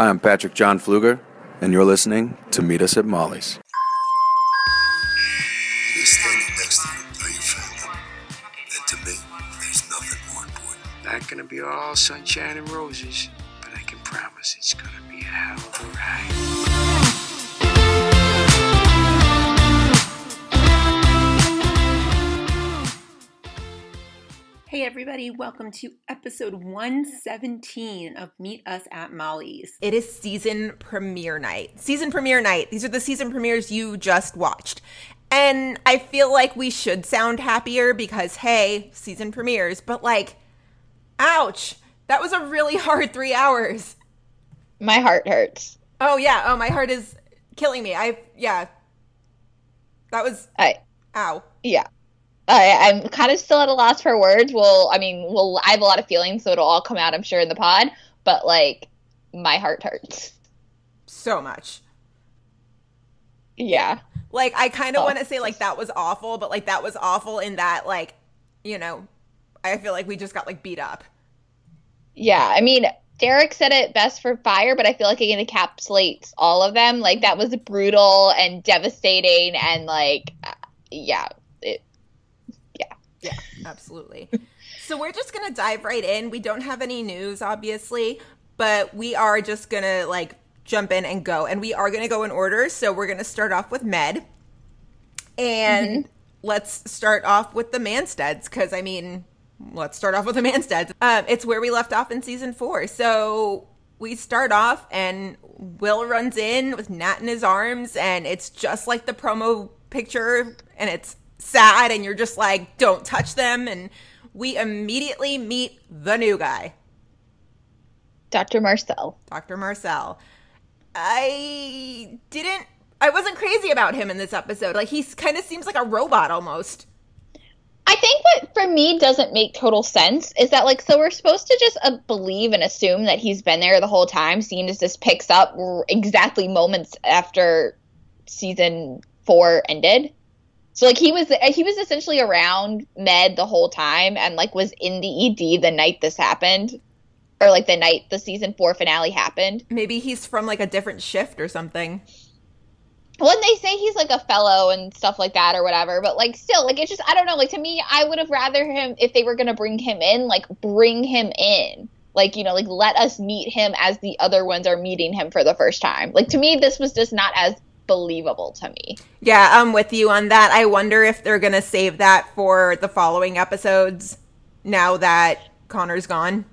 Hi, I'm Patrick John Flueger, and you're listening to Meet Us at Molly's. He's standing next to you. Are you family? And to me, there's nothing more important. Not gonna be all sunshine and roses, but I can promise it's gonna be a hell of a ride. Hey, everybody, welcome to episode 117 of Meet Us at Molly's. It is season premiere night. Season premiere night. These are the season premieres you just watched. And I feel like we should sound happier because, hey, season premieres, but like, ouch, that was a really hard three hours. My heart hurts. Oh, yeah. Oh, my heart is killing me. I, yeah. That was, I ow. yeah. I, I'm kind of still at a loss for words. Well, I mean, well, I have a lot of feelings, so it'll all come out, I'm sure, in the pod. But like, my heart hurts. So much. Yeah. Like, I kind of Oh. want to say, like, that was awful, but like, that was awful in that, like, you know, I feel like we just got like beat up. Yeah. I mean, Derek said it best for fire, but I feel like it encapsulates all of them. Like, that was brutal and devastating, and like, uh, yeah. It, Yeah, absolutely. so we're just gonna dive right in. We don't have any news, obviously, but we are just gonna like jump in and go, and we are gonna go in order. So we're gonna start off with Med, and let's start off with the Mansteads because I mean, let's start off with the Mansteads. Um, it's where we left off in season four. So we start off, and Will runs in with Nat in his arms, and it's just like the promo picture, and it's sad, and you're just like, don't touch them. And we immediately meet the new guy, Dr. Marcel. Dr. Marcel. I didn't, I wasn't crazy about him in this episode. Like, he kind of seems like a robot almost. I think what for me doesn't make total sense is that like so we're supposed to just uh, believe and assume that he's been there the whole time, seeing as this picks up r- exactly moments after season four ended. So like he was he was essentially around Med the whole time and like was in the ED the night this happened, or like the night the season four finale happened. Maybe he's from like a different shift or something. when they say he's like a fellow and stuff like that or whatever but like still like it's just i don't know like to me i would have rather him if they were gonna bring him in like bring him in like you know like let us meet him as the other ones are meeting him for the first time like to me this was just not as believable to me Yeah, I'm with you on that. I wonder if they're going to save that for the following episodes now that Connor's gone.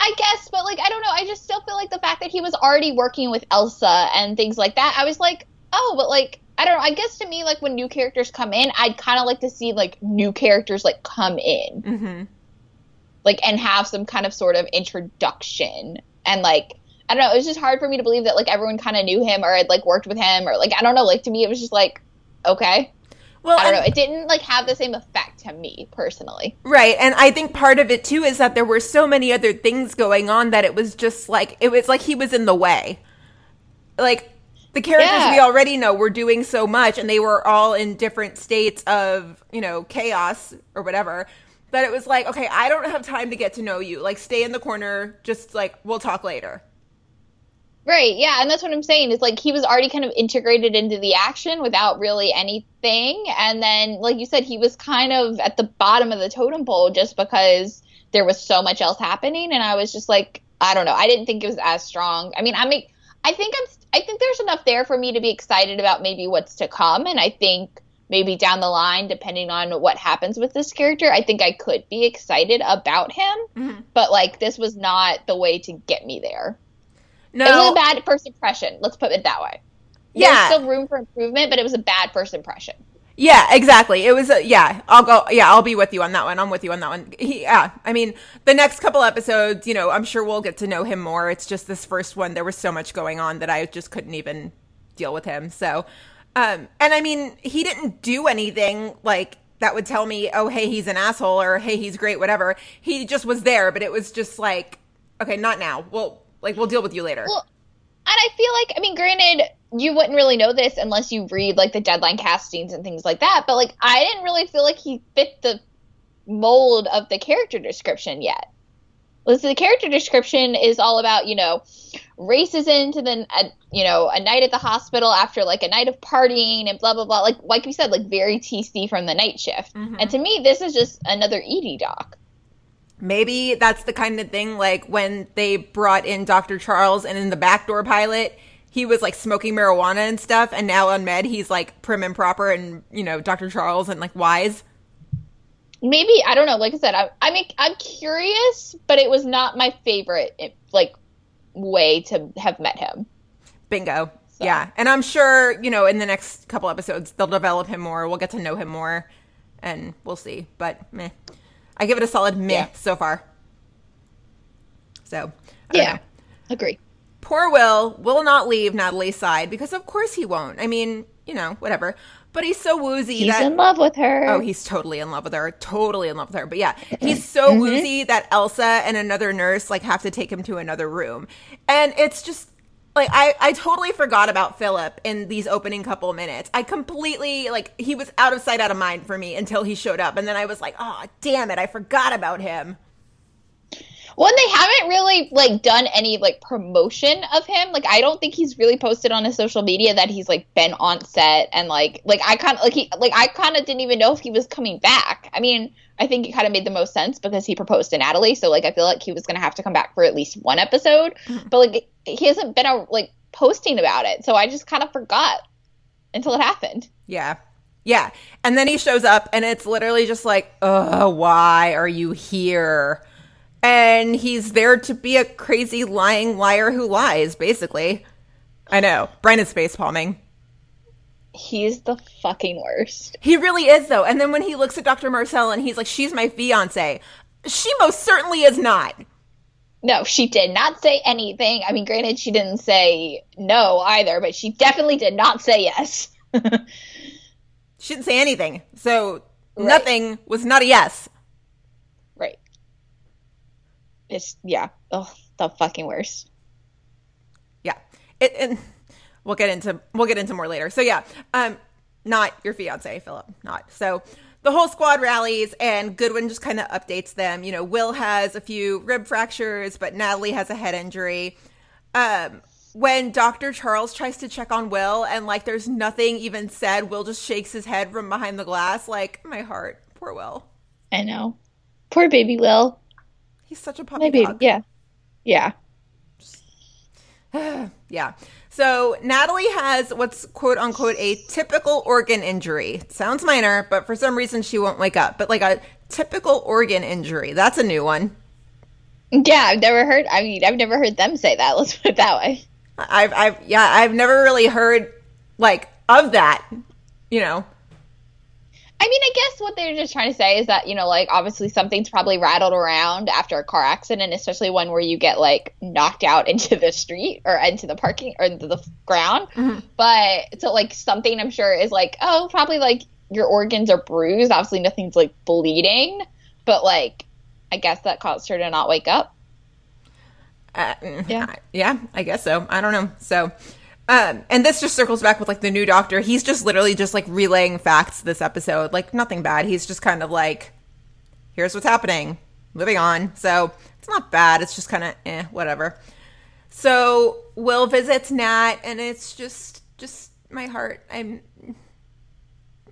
i guess but like i don't know i just still feel like the fact that he was already working with elsa and things like that i was like oh but like I don't know. I guess to me, like when new characters come in, I'd kind of like to see like new characters like come in. Mm-hmm. like and have some kind of sort of introduction and like I don't know, it was just hard for me to believe that like everyone kind of knew him or had like worked with him or like I don't know, like to me it was just like okay. Well, I don't know. It didn't like have the same effect to me personally. Right. And I think part of it too is that there were so many other things going on that it was just like, it was like he was in the way. Like, the characters Yeah. we already know were doing so much and they were all in different states of, you know, chaos or whatever. That it was like, okay, I don't have time to get to know you. Like, stay in the corner. Just like, we'll talk later. Right, yeah, and that's what I'm saying. Is like he was already kind of integrated into the action without really anything. And then, like you said, he was kind of at the bottom of the totem pole just because there was so much else happening. And I was just like, I don't know. I didn't think it was as strong. I mean, I mean, I think I'm. I think there's enough there for me to be excited about maybe what's to come. And I think maybe down the line, depending on what happens with this character, I think I could be excited about him. Mm-hmm. But like, this was not the way to get me there. No. It was a bad first impression. Let's put it that way. Yeah. There's still room for improvement, but it was a bad first impression. Yeah, exactly. It was a, yeah, I'll go yeah, I'll be with you on that one. I'm with you on that one. He, yeah. I mean, the next couple episodes, you know, I'm sure we'll get to know him more. It's just this first one there was so much going on that I just couldn't even deal with him. So, um and I mean, he didn't do anything like that would tell me, "Oh, hey, he's an asshole" or "Hey, he's great," whatever. He just was there, but it was just like, "Okay, not now. We'll like we'll deal with you later." Well, and I feel like, I mean, granted, you wouldn't really know this unless you read like the deadline castings and things like that. But like, I didn't really feel like he fit the mold of the character description yet. Listen, the character description is all about, you know, races into the uh, you know a night at the hospital after like a night of partying and blah blah blah like like we said like very TC from the night shift and to me this is just another ED doc Maybe that's the kind of thing like when they brought in Dr. Charles and in the backdoor pilot, he was like smoking marijuana and stuff, and now on med he's like prim and proper and you know, Dr. Charles and like wise. maybe I don't know like I said I, I mean I'm curious but it was not my favorite like way to have met him Bingo. Yeah. And I'm sure, you know, in the next couple episodes they'll develop him more. We'll get to know him more and we'll see. But meh. I give it a solid meh Yeah. so far. So yeah know. agree Poor Will will not leave Natalie's side because of course he won't. I mean, you know, whatever. But he's so woozy he's that in love with her Oh, he's totally in love with her. Totally in love with her. But yeah, he's so Mm-hmm. woozy that Elsa and another nurse like have to take him to another room. And it's just like I I totally forgot about Philip in these opening couple minutes. I completely like he was out of sight out of mind for me until he showed up and then I was like, "Oh, damn it. I forgot about him." Well, and they haven't really like done any like promotion of him. Like I don't think he's really posted on his social media that he's like been on set and like like I kind of like he like I kind of didn't even know if he was coming back. I mean, I think it kind of made the most sense because he proposed to Natalie, so like I feel like he was gonna have to come back for at least one episode. Mm-hmm. But like he hasn't been out like posting about it, so I just kind of forgot until it happened. Yeah. Yeah. And then he shows up and it's literally just like, "Uh, why are you here?" And he's there to be a crazy lying liar who lies, basically. I know. Brian is face palming. He's the fucking worst. He really is, though. And then when he looks at Dr. Marcel and he's like, she's my fiance, she most certainly is not. No, she did not say anything. I mean, granted, she didn't say no either, but she definitely did not say yes. She didn't say anything. So Right. nothing was not a yes. right. It's, yeah. Oh, the fucking worst. Yeah. It, and we'll get into we'll get into more later. So yeah, um not your fiance, Philip, not. So the whole squad rallies and Goodwin just kind of updates them. You know, Will has a few rib fractures, but Natalie has a head injury. Um when Dr. Charles tries to check on Will and like there's nothing even said, Will just shakes his head from behind the glass like my heart. Poor Will. I know. Poor baby Will. He's such a puppy My baby. dog. Yeah. Yeah. Yeah. So Natalie has what's quote unquote a typical organ injury. Sounds minor, but for some reason she won't wake up. But like a typical organ injury. That's a new one. Yeah, I've never heard, I mean, I've never heard them say that. Let's put it that way. I've I've yeah, I've never really heard like of that. You know. I mean, I guess what they're just trying to say is that, you know, like obviously something's probably rattled around after a car accident, especially one where you get like knocked out into the street or into the parking or into the ground. But so, like, something I'm sure is like, oh, probably like your organs are bruised. Obviously, nothing's like bleeding, but like, I guess that caused her to not wake up. Uh, Yeah. Yeah, I guess so. I don't know. So, um, and this just circles back with like the new doctor. He's just literally just like relaying facts this episode, like nothing bad. He's just kind of like, here's what's happening, moving on. So it's not bad. It's just kind of eh, whatever. So Will visits Nat, and it's just, just my heart. I'm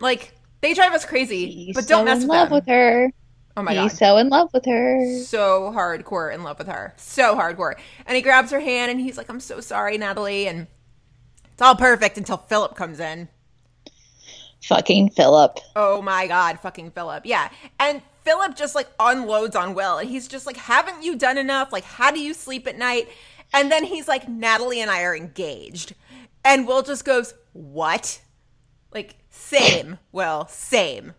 like, they drive us crazy, He's but don't so mess in with love them. with her. Oh my He's god so in love with her. so hardcore in love with her. So hardcore. And he grabs her hand and he's like, I'm so sorry, Natalie. And it's all perfect until Philip comes in. Fucking Philip. Oh my God, fucking Philip. Yeah. And Philip just like unloads on Will. And he's just like, Haven't you done enough? Like, how do you sleep at night? And then he's like, Natalie and I are engaged. And Will just goes, What? Like, same, Will, same.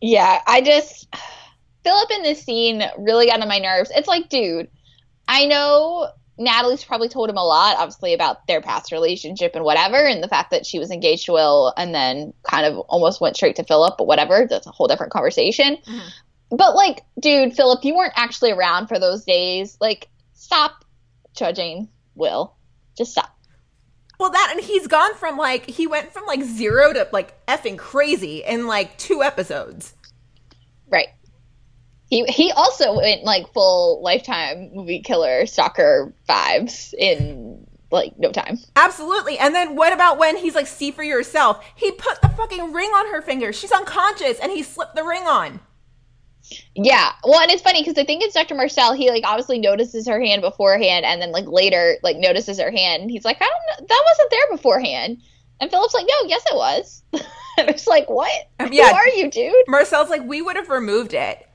Yeah, I just Philip in this scene really got on my nerves. It's like, dude, I know Natalie's probably told him a lot, obviously, about their past relationship and whatever, and the fact that she was engaged to Will and then kind of almost went straight to Philip, but whatever, that's a whole different conversation. Mm-hmm. But like, dude, Philip, you weren't actually around for those days. Like, stop judging Will. Just stop. Well, that and he's gone from like he went from like zero to like effing crazy in like two episodes. Right. He he also went like full lifetime movie killer stalker vibes in like no time. Absolutely. And then what about when he's like, see for yourself? He put the fucking ring on her finger. She's unconscious and he slipped the ring on. Yeah. Well, and it's funny because I think it's Dr. Marcel. He like obviously notices her hand beforehand, and then like later like notices her hand. He's like, I don't know, that wasn't there beforehand. And Philip's like, No, yes, it was. and it's like, what? Um, yeah. Who are you, dude? Marcel's like, we would have removed it.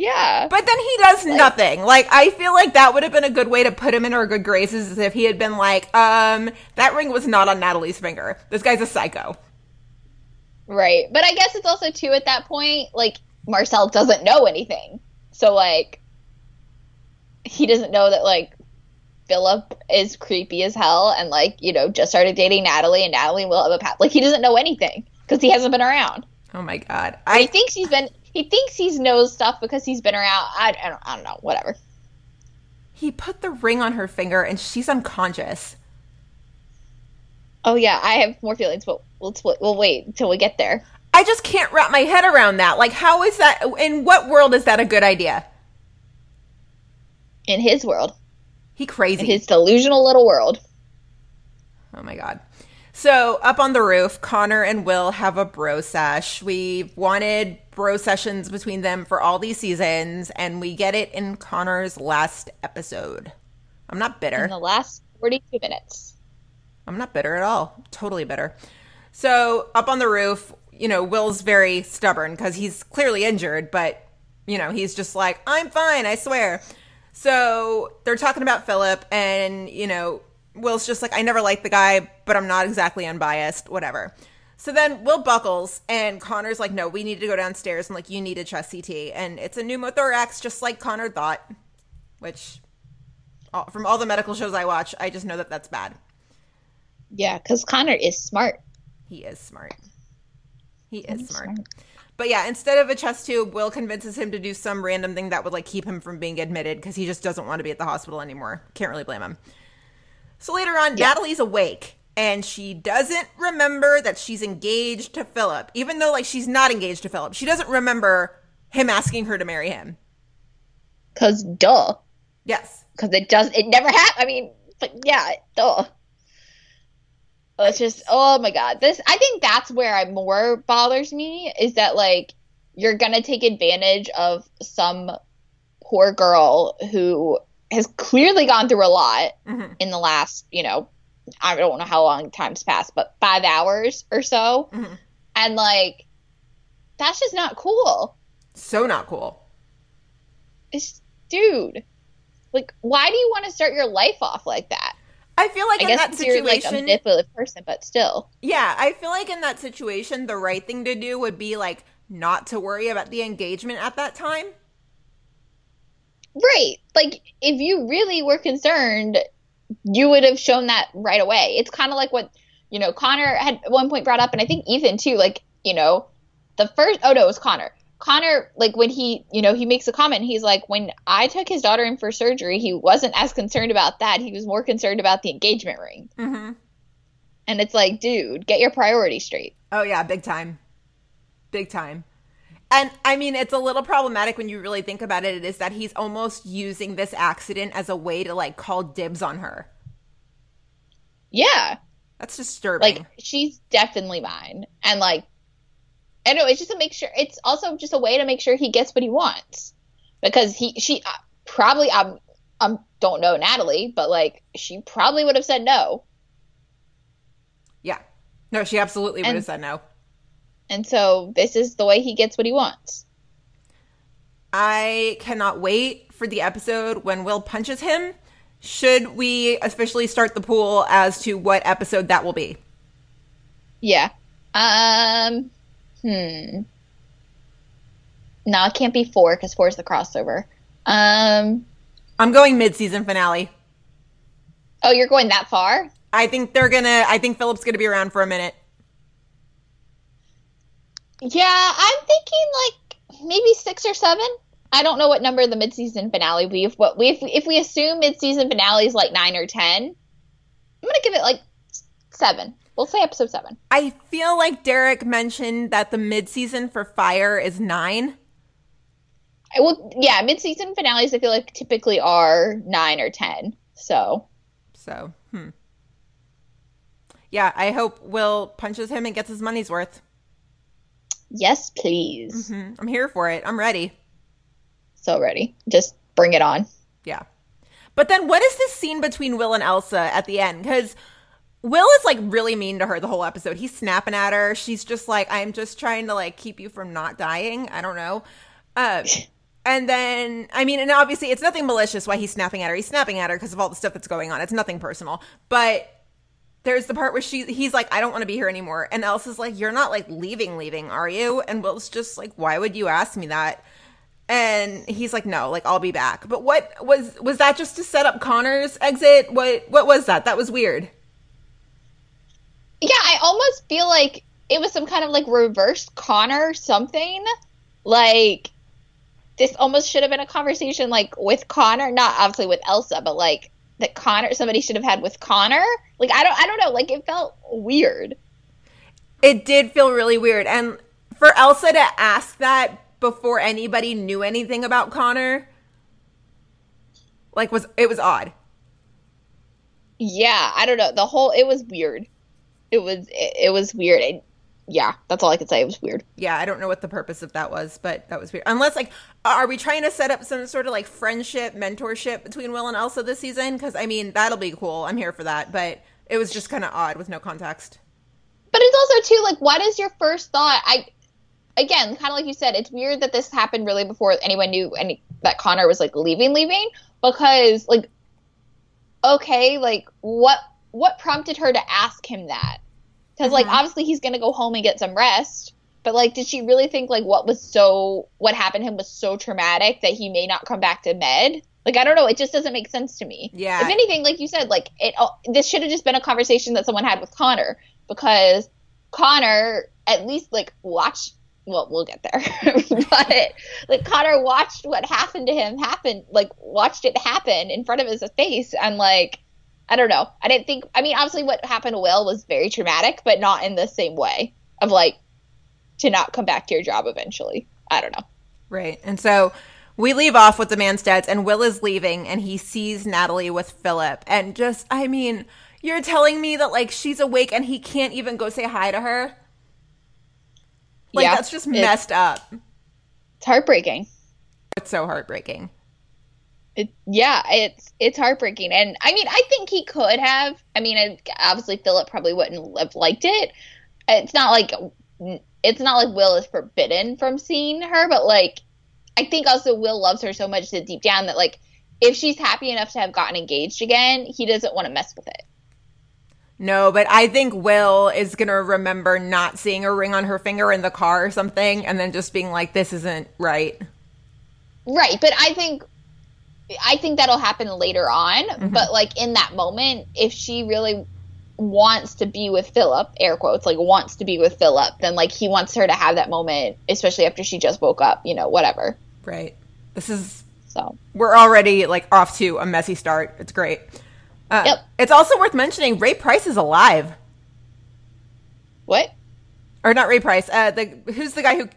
Yeah. But then he does nothing. Like I feel like that would have been a good way to put him in our good graces is if he had been like, um, that ring was not on Natalie's finger. This guy's a psycho. Right. But I guess it's also too at that point, like Marcel doesn't know anything. So like he doesn't know that like Philip is creepy as hell and like, you know, just started dating Natalie and Natalie will have a pat like he doesn't know anything because he hasn't been around. Oh my god. He I thinks he's been he thinks he knows stuff because he's been around. I, I don't I don't know, whatever. he put the ring on her finger and she's unconscious. Oh yeah, I have more feelings, but let's we'll wait until we get there. I just can't wrap my head around that. Like how is that in what world is that a good idea? In his world, He crazy. in his delusional little world. Oh my god. So up on the roof, Connor and Will have a bro sesh. We wanted bro sessions between them for all these seasons, and we get it in Connor's last episode. I'm not bitter. In the last forty-two minutes. I'm not bitter at all. Totally bitter. So up on the roof, you know, Will's very stubborn because he's clearly injured, but you know, he's just like, I'm fine, I swear. So they're talking about Philip, and you know, Will's just like, I never liked the guy, but I'm not exactly unbiased, whatever. So then Will buckles, and Connor's like, No, we need to go downstairs, and like, you need a chest CT, and it's a pneumothorax, just like Connor thought. Which, all- from all the medical shows I watch, I just know that that's bad. Yeah, because Connor is smart. He is smart. He is smart. But yeah, instead of a chest tube, Will convinces him to do some random thing that would like keep him from being admitted because he just doesn't want to be at the hospital anymore. Can't really blame him. So later on, Natalie's awake and she doesn't remember that she's engaged to Philip, even though like she's not engaged to Philip. She doesn't remember him asking her to marry him. Cause duh. Yes. Cause it does. It never happened. I mean, but yeah, duh. It's just oh my god. This I think that's where I more bothers me is that like you're gonna take advantage of some poor girl who has clearly gone through a lot Mhm. in the last you know I don't know how long time's passed, but five hours or so, Mhm. and like that's just not cool. So not cool. It's dude. Like, why do you want to start your life off like that? I feel like I in guess that if you're like a manipulative person, but still. Yeah, I feel like in that situation, the right thing to do would be like not to worry about the engagement at that time. Right. Like, if you really were concerned, you would have shown that right away. It's kind of like what, you know, Connor had at one point brought up, and I think Ethan too, like, you know, the first, oh no, it was Connor. Connor, like, when he, you know, he makes a comment, he's like, when I took his daughter in for surgery, he wasn't as concerned about that. He was more concerned about the engagement ring. Mm-hmm. And it's like, dude, get your priorities straight. Oh yeah, big time, big time. And I mean, it's a little problematic when you really think about it. It is that he's almost using this accident as a way to like call dibs on her. Yeah. That's disturbing. like she's definitely mine and like i know it's just to make sure it's also just a way to make sure he gets what he wants because he she uh, probably i'm um don't know natalie but like she probably would have said no yeah, no, she absolutely would And- have said no. And so this is the way he gets what he wants I cannot wait for the episode when Will punches him. Should we officially start the pool as to what episode that will be? yeah um hmm no it can't be four because four is the crossover um I'm going mid-season finale. oh you're going that far I think they're gonna. I think Philip's gonna be around for a minute. Yeah, I'm thinking like maybe six or seven. I don't know what number the mid-season finale will be. If what we if, we- if we assume mid-season finale is like nine or ten, I'm gonna give it like seven. We'll say episode seven. I feel like Derek mentioned that the mid-season for Fire is nine. I will, yeah, mid-season finales. I feel like typically are nine or ten. So So, hmm. Yeah, I hope Will punches him and gets his money's worth. Yes, please. Hmm, I'm here for it. I'm ready. So ready. Just bring it on. Yeah. But then what is this scene between Will and Elsa at the end? Because Will is like really mean to her the whole episode. He's snapping at her. She's just like, I'm just trying to like keep you from not dying. I don't know. Um, and then, I mean, and obviously it's nothing malicious why he's snapping at her. He's snapping at her because of all the stuff that's going on. It's nothing personal. But there's the part where she he's like, I don't want to be here anymore. And Elsa's like, You're not like leaving, leaving, are you? And Will's just like, Why would you ask me that? And he's like, No, like I'll be back. But what was was that just to set up Connor's exit? What what was that? That was weird. Yeah, I almost feel like it was some kind of like reverse Connor something. Like this almost should have been a conversation like with Connor, not obviously with Elsa, but like that Connor somebody should have had with Connor. Like I don't I don't know, like it felt weird. It did feel really weird. And for Elsa to ask that before anybody knew anything about Connor, like was it was odd. Yeah, I don't know. The whole it was weird. It was it, it was weird. It, yeah, that's all I could say. It was weird. Yeah, I don't know what the purpose of that was, but that was weird. Unless like are we trying to set up some sort of like friendship, mentorship between Will and Elsa this season? Cuz I mean, that'll be cool. I'm here for that, but it was just kind of odd with no context. But it's also too like what is your first thought? I again, kind of like you said, it's weird that this happened really before anyone knew any that Connor was like leaving leaving because like okay, like what what prompted her to ask him that? Cuz like mm-hmm. obviously he's going to go home and get some rest. But like did she really think like what was so what happened to him was so traumatic that he may not come back to med? Like I don't know, it just doesn't make sense to me. Yeah. If anything, like you said, like it this should have just been a conversation that someone had with Connor because Connor at least like watched well, we'll get there. but like Connor watched what happened to him happen, like watched it happen in front of his face and like I don't know. I didn't think I mean obviously what happened to Will was very traumatic, but not in the same way of like to not come back to your job eventually. I don't know. Right. And so we leave off with the Mansteads, and Will is leaving, and he sees Natalie with Philip. And just, I mean, you're telling me that, like, she's awake and he can't even go say hi to her? Like, Yeah, that's just messed up. It's heartbreaking. It's so heartbreaking. It, yeah, it's it's heartbreaking, and I mean, I think he could have. I mean, obviously, Philip probably wouldn't have liked it. It's not like it's not like Will is forbidden from seeing her, but like, I think also Will loves her so much that deep down that like, if she's happy enough to have gotten engaged again, he doesn't want to mess with it. No, but I think Will is going to remember not seeing a ring on her finger in the car or something, and then just being like, this isn't right. Right, but I think I think that'll happen later on. But like in that moment, if she really wants to be with Philip, air quotes, like wants to be with Philip, then like he wants her to have that moment, especially after she just woke up, you know, whatever. Right. This is So we're already like off to a messy start. It's great. Uh, Yep. It's also worth mentioning Ray Price is alive, what? or not Ray Price. Uh, the who's the guy who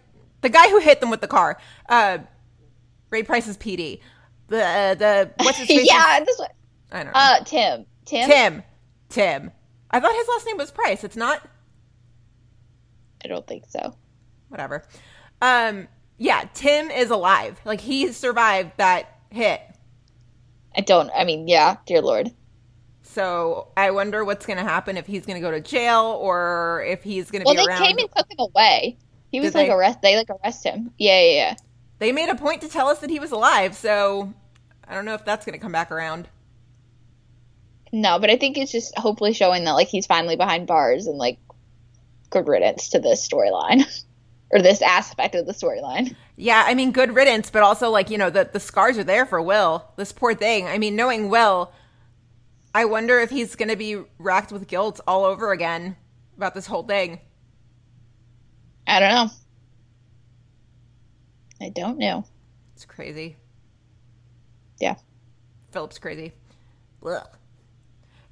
the guy who hit them with the car. Uh, Ray Price is PD. The uh, the what's his face? yeah, this one. I don't know. Uh, Tim. Tim. Tim. Tim. I thought his last name was Price. It's not. I don't think so. Whatever. Um. Yeah. Tim is alive. Like he survived that hit. I don't. I mean, yeah, dear lord. So I wonder what's going to happen if he's going to go to jail or if he's going to Well, be they around. came and took him away. He was Did like they? arrest. They like arrest him. Yeah, yeah, yeah. They made a point to tell us that he was alive, so I don't know if that's going to come back around. No, but I think it's just hopefully showing that like he's finally behind bars and like good riddance to this storyline or this aspect of the storyline. Yeah, I mean, good riddance, but also like you know the the scars are there for Will. This poor thing. I mean, knowing Will, I wonder if he's going to be racked with guilt all over again about this whole thing. I don't know. I don't know. It's crazy. Yeah. Philip's crazy. Ugh.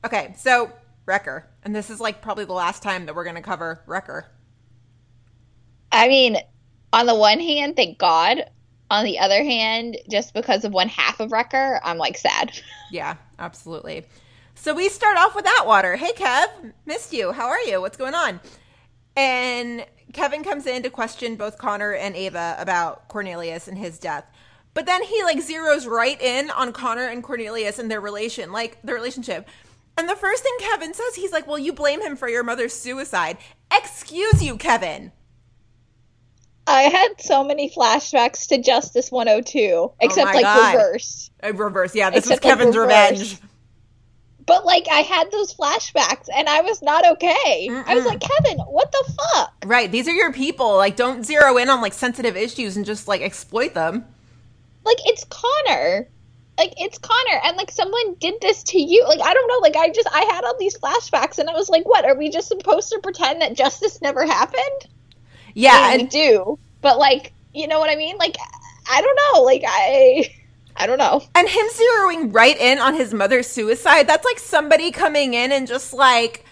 Okay, so Rekker, and this is like probably the last time that we're going to cover Rekker. I mean, on the one hand, thank God. On the other hand, just because of one half of Rekker, I'm like sad. Yeah, absolutely. So we start off with Atwater. Hey, Kev, missed you. How are you? What's going on? And Kevin comes in to question both Connor and Ava about Cornelius and his death. But then he like zeroes right in on Connor and Cornelius and their relation, like their relationship. And the first thing Kevin says, he's like, Well, you blame him for your mother's suicide. Excuse you, Kevin. I had so many flashbacks to Justice 102, except my like God. reverse. Uh, reverse. Yeah, this Except, was Kevin's reverse. revenge. But like I had those flashbacks and I was not okay. I was like, Kevin, what the fuck? Right. These are your people. Like, don't zero in on like sensitive issues and just like exploit them. Like it's Connor. Like it's Connor and like someone did this to you. Like I don't know, like I just I had all these flashbacks and I was like, what? Are we just supposed to pretend that justice never happened? Yeah. I mean, we And do. But like, you know what I mean? Like I don't know. Like I I don't know. And him zeroing right in on his mother's suicide, that's like somebody coming in and just like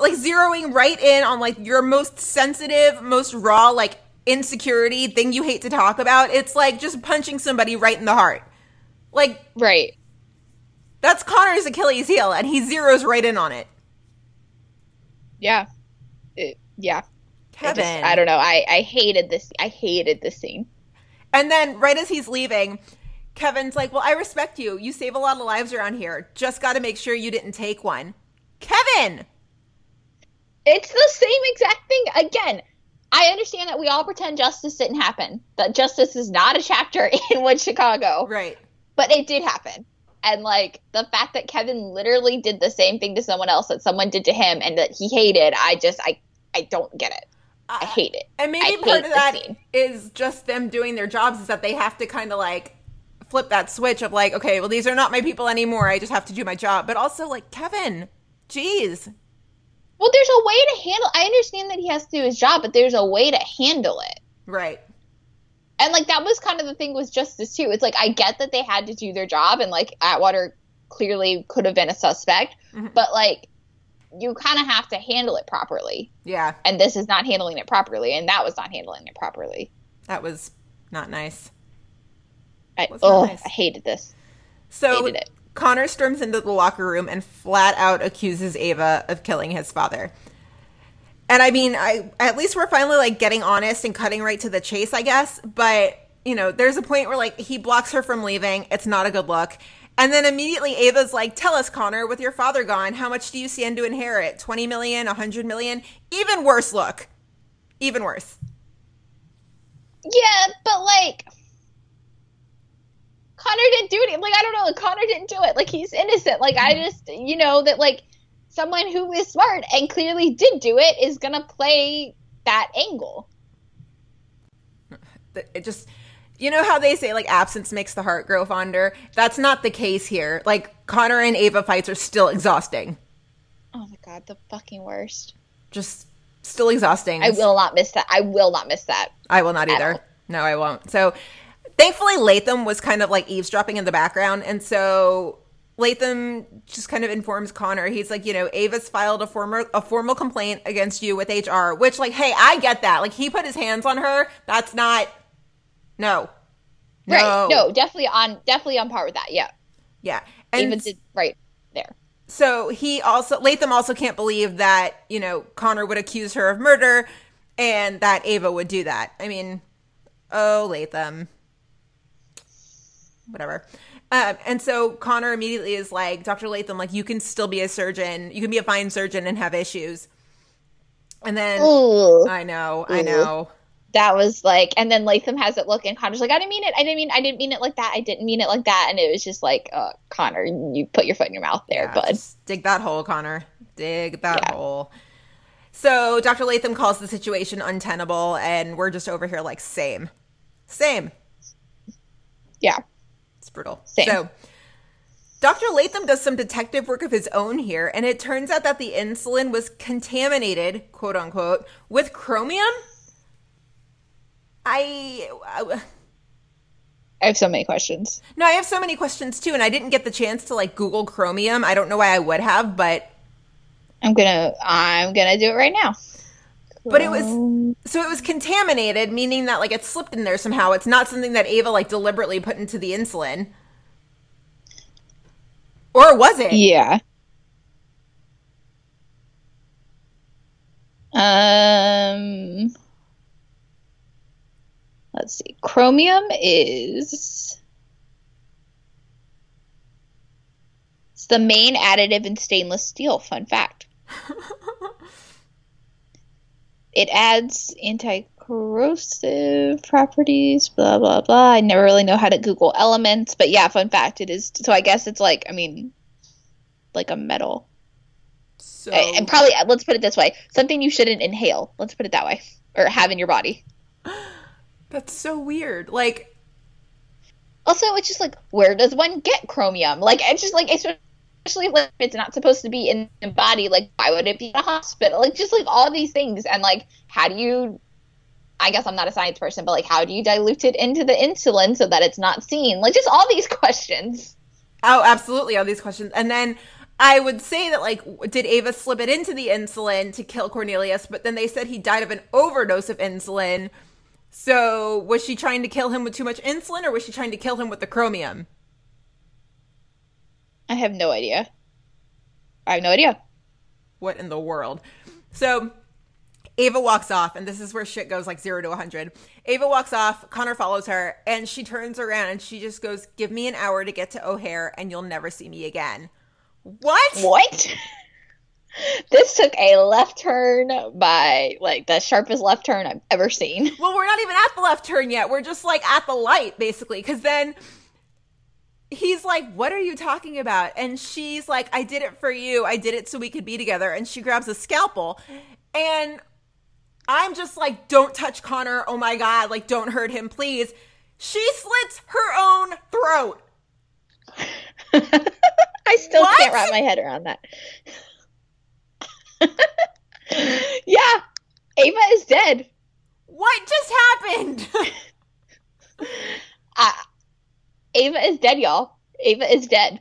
like zeroing right in on like your most sensitive, most raw like insecurity thing you hate to talk about. It's like just punching somebody right in the heart. Like Right. that's Connor's Achilles heel and he zeroes right in on it. Yeah. It- yeah. I, Kevin. just, I don't know. I I hated this. I hated this scene. And then right as he's leaving, Kevin's like, "Well, I respect you. You save a lot of lives around here. Just got to make sure you didn't take one." Kevin. It's the same exact thing again. I understand that we all pretend justice didn't happen. That justice is not a chapter in One Chicago, Right. but it did happen. And like the fact that Kevin literally did the same thing to someone else that someone did to him and that he hated, I just I I don't get it. I uh, hate it. And maybe I part of that scene. is just them doing their jobs is that they have to kind of like flip that switch of like, okay, well these are not my people anymore. I just have to do my job. But also like Kevin, jeez. Well, there's a way to handle. I understand that he has to do his job, but there's a way to handle it. Right. And like that was kind of the thing with justice too. It's like I get that they had to do their job, and like Atwater clearly could have been a suspect, Mhm. but like you kind of have to handle it properly. Yeah. And this is not handling it properly, and that was not handling it properly. That was not nice. I, Was not oh, nice. I hated this. So Hated it. Connor storms into the locker room and flat out accuses Ava of killing his father. And I mean, I at least we're finally like getting honest and cutting right to the chase, I guess. But you know, there's a point where like he blocks her from leaving. It's not a good look. And then immediately Ava's like, "Tell us, Connor, with your father gone, how much do you stand to inherit? Twenty million, a hundred million? Even worse look. Even worse. Yeah, but like Connor didn't do it. Like I don't know. Connor didn't do it. Like he's innocent. Like I mm. just, you know, that like someone who is smart and clearly did do it is gonna play that angle. It just." You know how they say like absence makes the heart grow fonder? That's not the case here. Like Connor and Ava fights are still exhausting. Oh my god, the fucking worst. just still exhausting. I will not miss that. I will not miss that. I will not either. all. No, I won't. So thankfully Latham was kind of like eavesdropping in the background and so Latham just kind of informs Connor. He's like, you know, Ava's filed a formal a formal complaint against you with HR, which like, hey, I get that. Like he put his hands on her. That's not no. Right. No, definitely on definitely on par with that. Yeah. Yeah. And Even did right there. So he also Latham also can't believe that you know Connor would accuse her of murder, and that Ava would do that. I mean, oh Latham, whatever. Um, and so Connor immediately is like, Doctor Latham, like you can still be a surgeon, you can be a fine surgeon and have issues. And then Ooh. I know, I know, that was like and then Latham has it look and Connor's like, I didn't mean it, I didn't mean I didn't mean it like that, I didn't mean it like that and it was just like, uh, Connor, you put your foot in your mouth there, Yeah, bud. dig that hole, Connor. Dig that Yeah. hole. So Dr. Latham calls the situation untenable, and we're just over here like, same. Same. Yeah. It's brutal. Same. So Dr. Latham does some detective work of his own here, and it turns out that the insulin was contaminated, quote unquote, with chromium. I, I I have so many questions. no, I have so many questions too, and I didn't get the chance to like Google chromium. I don't know why I would have, but I'm gonna I'm gonna do it right now. But it was So it was contaminated, meaning that like it slipped in there somehow. It's not something that Ava like deliberately put into the insulin. Or was it? Yeah. Um let's see. Chromium is it's the main additive in stainless steel, fun fact. it adds anti-corrosive properties, blah blah blah. I never really know how to Google elements, but yeah, fun fact, it is so I guess it's like I mean like a metal. So And probably uh, let's put it this way: something you shouldn't inhale. Let's put it that way, or have in your body. that's so weird. Like Also, it's just like, where does one get chromium? Like, it's just like, especially like, it's not supposed to be in the body. Like, why would it be in a hospital? Like, just like all these things, and like, how do you? I guess I'm not a science person, but like, how do you dilute it into the insulin so that it's not seen? Like, just all these questions. Oh, absolutely. All these questions. And then I would say that, like, did Ava slip it into the insulin to kill Cornelius? But then they said he died of an overdose of insulin. So was she trying to kill him with too much insulin or was she trying to kill him with the chromium? I have no idea. I have no idea. What in the world? So Ava walks off, and this is where shit goes like zero to 100. Ava walks off, Connor follows her, and she turns around and she just goes, Give me an hour to get to O'Hare, and you'll never see me again. What? What? this took a left turn by like the sharpest left turn I've ever seen. Well, we're not even at the left turn yet. We're just like at the light, basically. Because then he's like, What are you talking about? And she's like, I did it for you. I did it so we could be together. And she grabs a scalpel. And I'm just like, Don't touch Connor. Oh my God. Like, don't hurt him, please. She slits her own throat. I still What? can't wrap my head around that. yeah, Ava is dead. What just happened? Uh, Ava is dead, y'all. Ava is dead.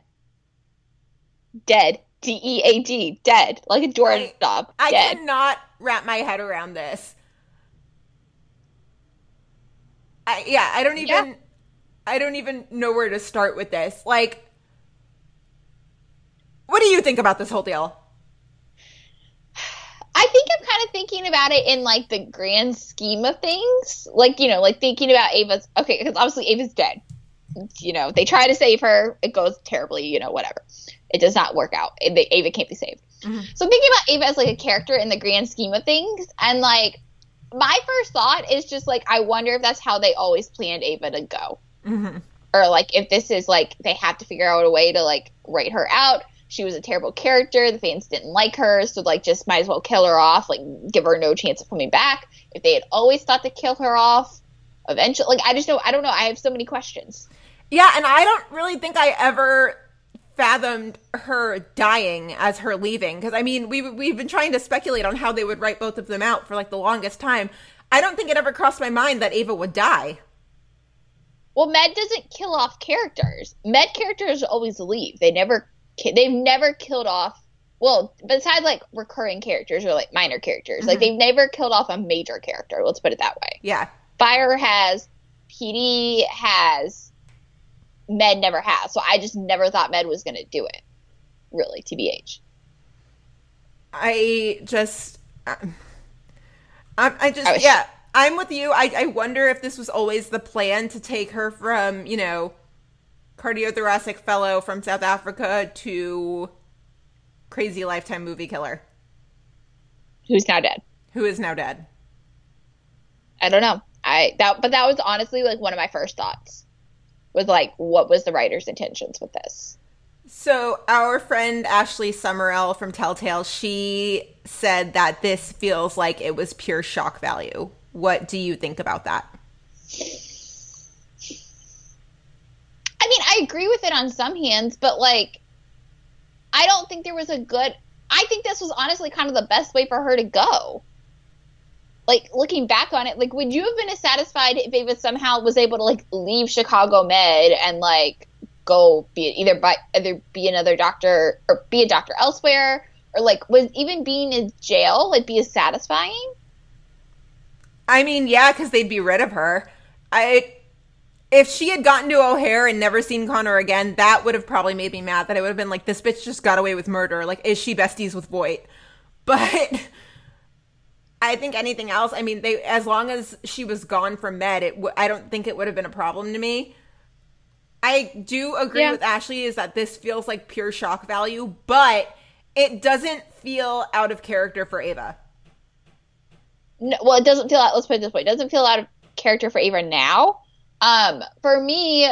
Dead. D E A D. Dead. Like a doorknob. I Dead. cannot wrap my head around this. I, yeah, I don't even Yeah. I don't even know where to start with this. Like what do you think about this whole deal? I think I'm kind of thinking about it in like the grand scheme of things. Like, you know, like thinking about Ava's okay, because obviously Ava's dead. You know, they try to save her, it goes terribly, you know, whatever. It does not work out. Ava, Ava can't be saved. Mhm. So I'm thinking about Ava as like a character in the grand scheme of things, and like my first thought is just like I wonder if that's how they always planned Ava to go Mhm. or like if this is like they have to figure out a way to like write her out she was a terrible character the fans didn't like her so like just might as well kill her off like give her no chance of coming back if they had always thought to kill her off eventually like i just know i don't know i have so many questions Yeah, and I don't really think I ever fathomed her dying as her leaving because I mean we we've been trying to speculate on how they would write both of them out for like the longest time. I don't think it ever crossed my mind that Ava would die. well med doesn't kill off characters med characters always leave They never they've never killed off well besides like recurring characters or like minor characters like mm-hmm. they've never killed off a major character let's put it that way Yeah. Fire has, PD has, Med never has. So I just never thought Med was going to do it. Really, TBH. I just, um, I, I just, I was- yeah, I'm with you. I, I wonder if this was always the plan to take her from, you know, cardiothoracic fellow from South Africa to crazy lifetime movie killer Who's now dead. who is now dead. I don't know. I that but that was honestly like one of my first thoughts. Was like what was the writer's intentions with this? So our friend Ashley Summerell from Telltale, she said that this feels like it was pure shock value. What do you think about that? I mean, I agree with it on some hands, but like I don't think there was a good I think this was honestly kind of the best way for her to go. Like looking back on it, like would you have been as satisfied if Ava somehow was able to like leave Chicago Med and like go be either by either be another doctor or be a doctor elsewhere or like was even being in jail like be as satisfying? I mean, yeah, because they'd be rid of her. I if she had gotten to O'Hare and never seen Connor again, that would have probably made me mad. That it would have been like, this bitch just got away with murder. Like, is she besties with Voight? But I think anything else. I mean, they as long as she was gone from Med, it w- I don't think it would have been a problem to me. I do agree Yeah. with Ashley is that this feels like pure shock value, but it doesn't feel out of character for Ava. no, well, it doesn't feel. Let's put it this way: it doesn't feel out of character for Ava now. Um, for me,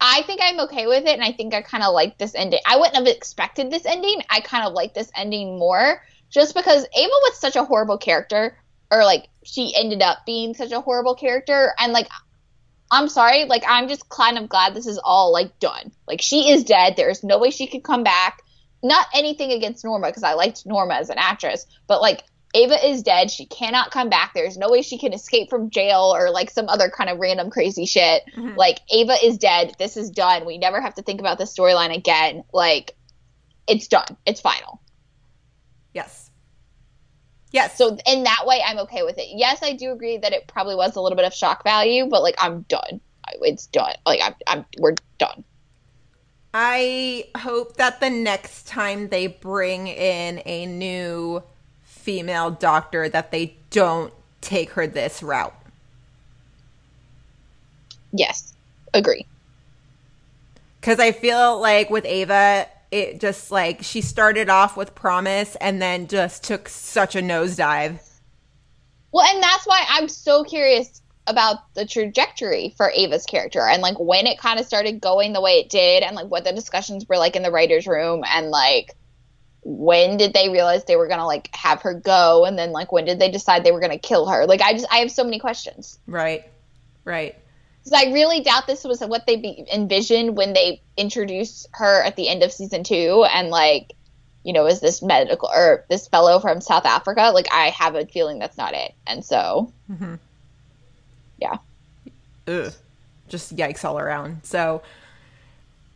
I think I'm okay with it, and I think I kind of like this ending. I wouldn't have expected this ending. I kind of like this ending more, just because Ava was such a horrible character, or like she ended up being such a horrible character, and like. I'm sorry, like I'm just kind of glad this is all like done. Like she is dead. There's no way she could come back. Not anything against Norma because I liked Norma as an actress, but like Ava is dead. She cannot come back. There's no way she can escape from jail or like some other kind of random crazy shit. Mm-hmm. Like Ava is dead. This is done. We never have to think about this storyline again. Like it's done. It's final. Yes. Yes. So in that way, I'm okay with it. Yes, I do agree that it probably was a little bit of shock value, but like I'm done. It's done. Like I'm, I'm we're done. I hope that the next time they bring in a new female doctor that they don't take her this route. Yes, agree. Cuz I feel like with Ava it just like she started off with promise and then just took such a nosedive. Well, and that's why I'm so curious about the trajectory for Ava's character and like when it kind of started going the way it did and like what the discussions were like in the writers room and like when did they realize they were going to like have her go and then like when did they decide they were going to kill her? Like I just I have so many questions. Right. Right. Cuz I really doubt this was what they be- envisioned when they introduced her at the end of season 2 and like you know, is this medical or this fellow from South Africa? Like I have a feeling that's not it. And so mm-hmm. yeah. Ugh. Just yikes all around. So,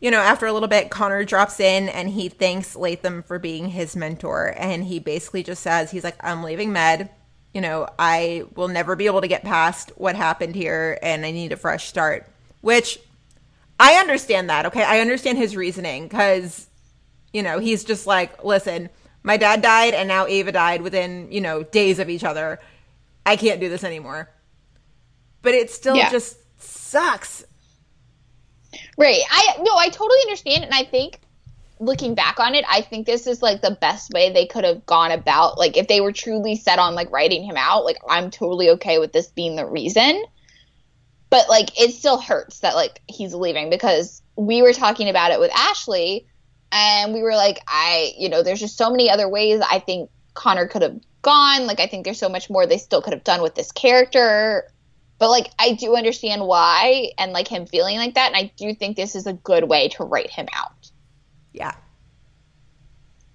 you know, after a little bit, Connor drops in and he thanks Latham for being his mentor. And he basically just says, he's like, I'm leaving med. You know, I will never be able to get past what happened here and I need a fresh start. Which I understand that. Okay. I understand his reasoning because, you know, he's just like, listen, my dad died and now Ava died within, you know, days of each other. I can't do this anymore. But it still Yeah. just sucks. Right. I no, I totally understand and I think looking back on it, I think this is like the best way they could have gone about like if they were truly set on like writing him out, like I'm totally okay with this being the reason. But like it still hurts that like he's leaving because we were talking about it with Ashley and we were like I, you know, there's just so many other ways I think Connor could have gone. Like I think there's so much more they still could have done with this character. But like I do understand why and like him feeling like that and I do think this is a good way to write him out. Yeah.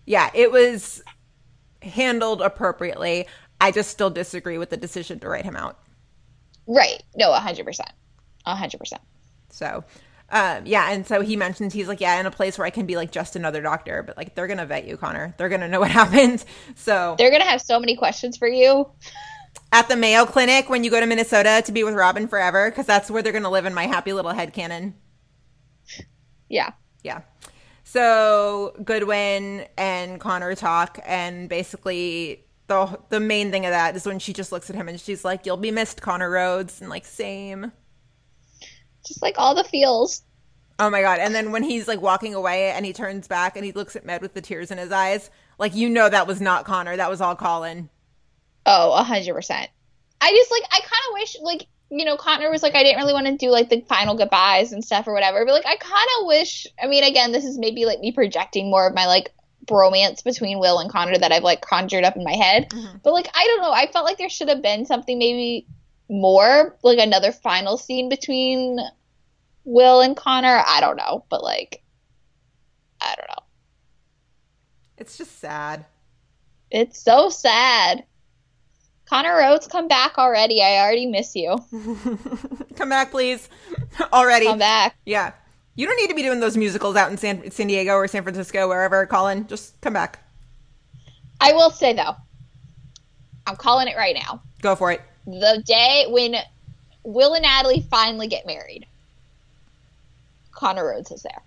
Yeah, it was handled appropriately. I just still disagree with the decision to write him out. Right. No, 100%. 100%. So, um, yeah, and so he mentions he's like, yeah, in a place where I can be like just another doctor, but like they're gonna vet you, Connor. They're gonna know what happened. So They're going to have so many questions for you. at the Mayo Clinic when you go to Minnesota to be with Robin forever, because that's where they're gonna live in my happy little head canon. Yeah. Yeah. So Goodwin and Connor talk, and basically the the main thing of that is when she just looks at him and she's like, "You'll be missed, Connor Rhodes," and like, "Same." Just like all the feels. Oh my god! And then when he's like walking away and he turns back and he looks at Med with the tears in his eyes, like you know that was not Connor, that was all Colin. Oh, a 100%. I just like I kind of wish like you know Connor was like I didn't really want to do like the final goodbyes and stuff or whatever, but like I kind of wish I mean again, this is maybe like me projecting more of my like bromance between Will and Connor that I've like conjured up in my head. Mm-hmm. But like I don't know, I felt like there should have been something maybe more like another final scene between Will and Connor. I don't know, but like I don't know. It's just sad. It's so sad. Connor Rhodes, come back already. I already miss you. Come back, please. Already. Come back. Yeah. You don't need to be doing those musicals out in San, San Diego or San Francisco, wherever, Colin. Just come back. I will say though, I'm calling it right now. Go for it. the day when Will and Natalie finally get married, Connor Rhodes is there.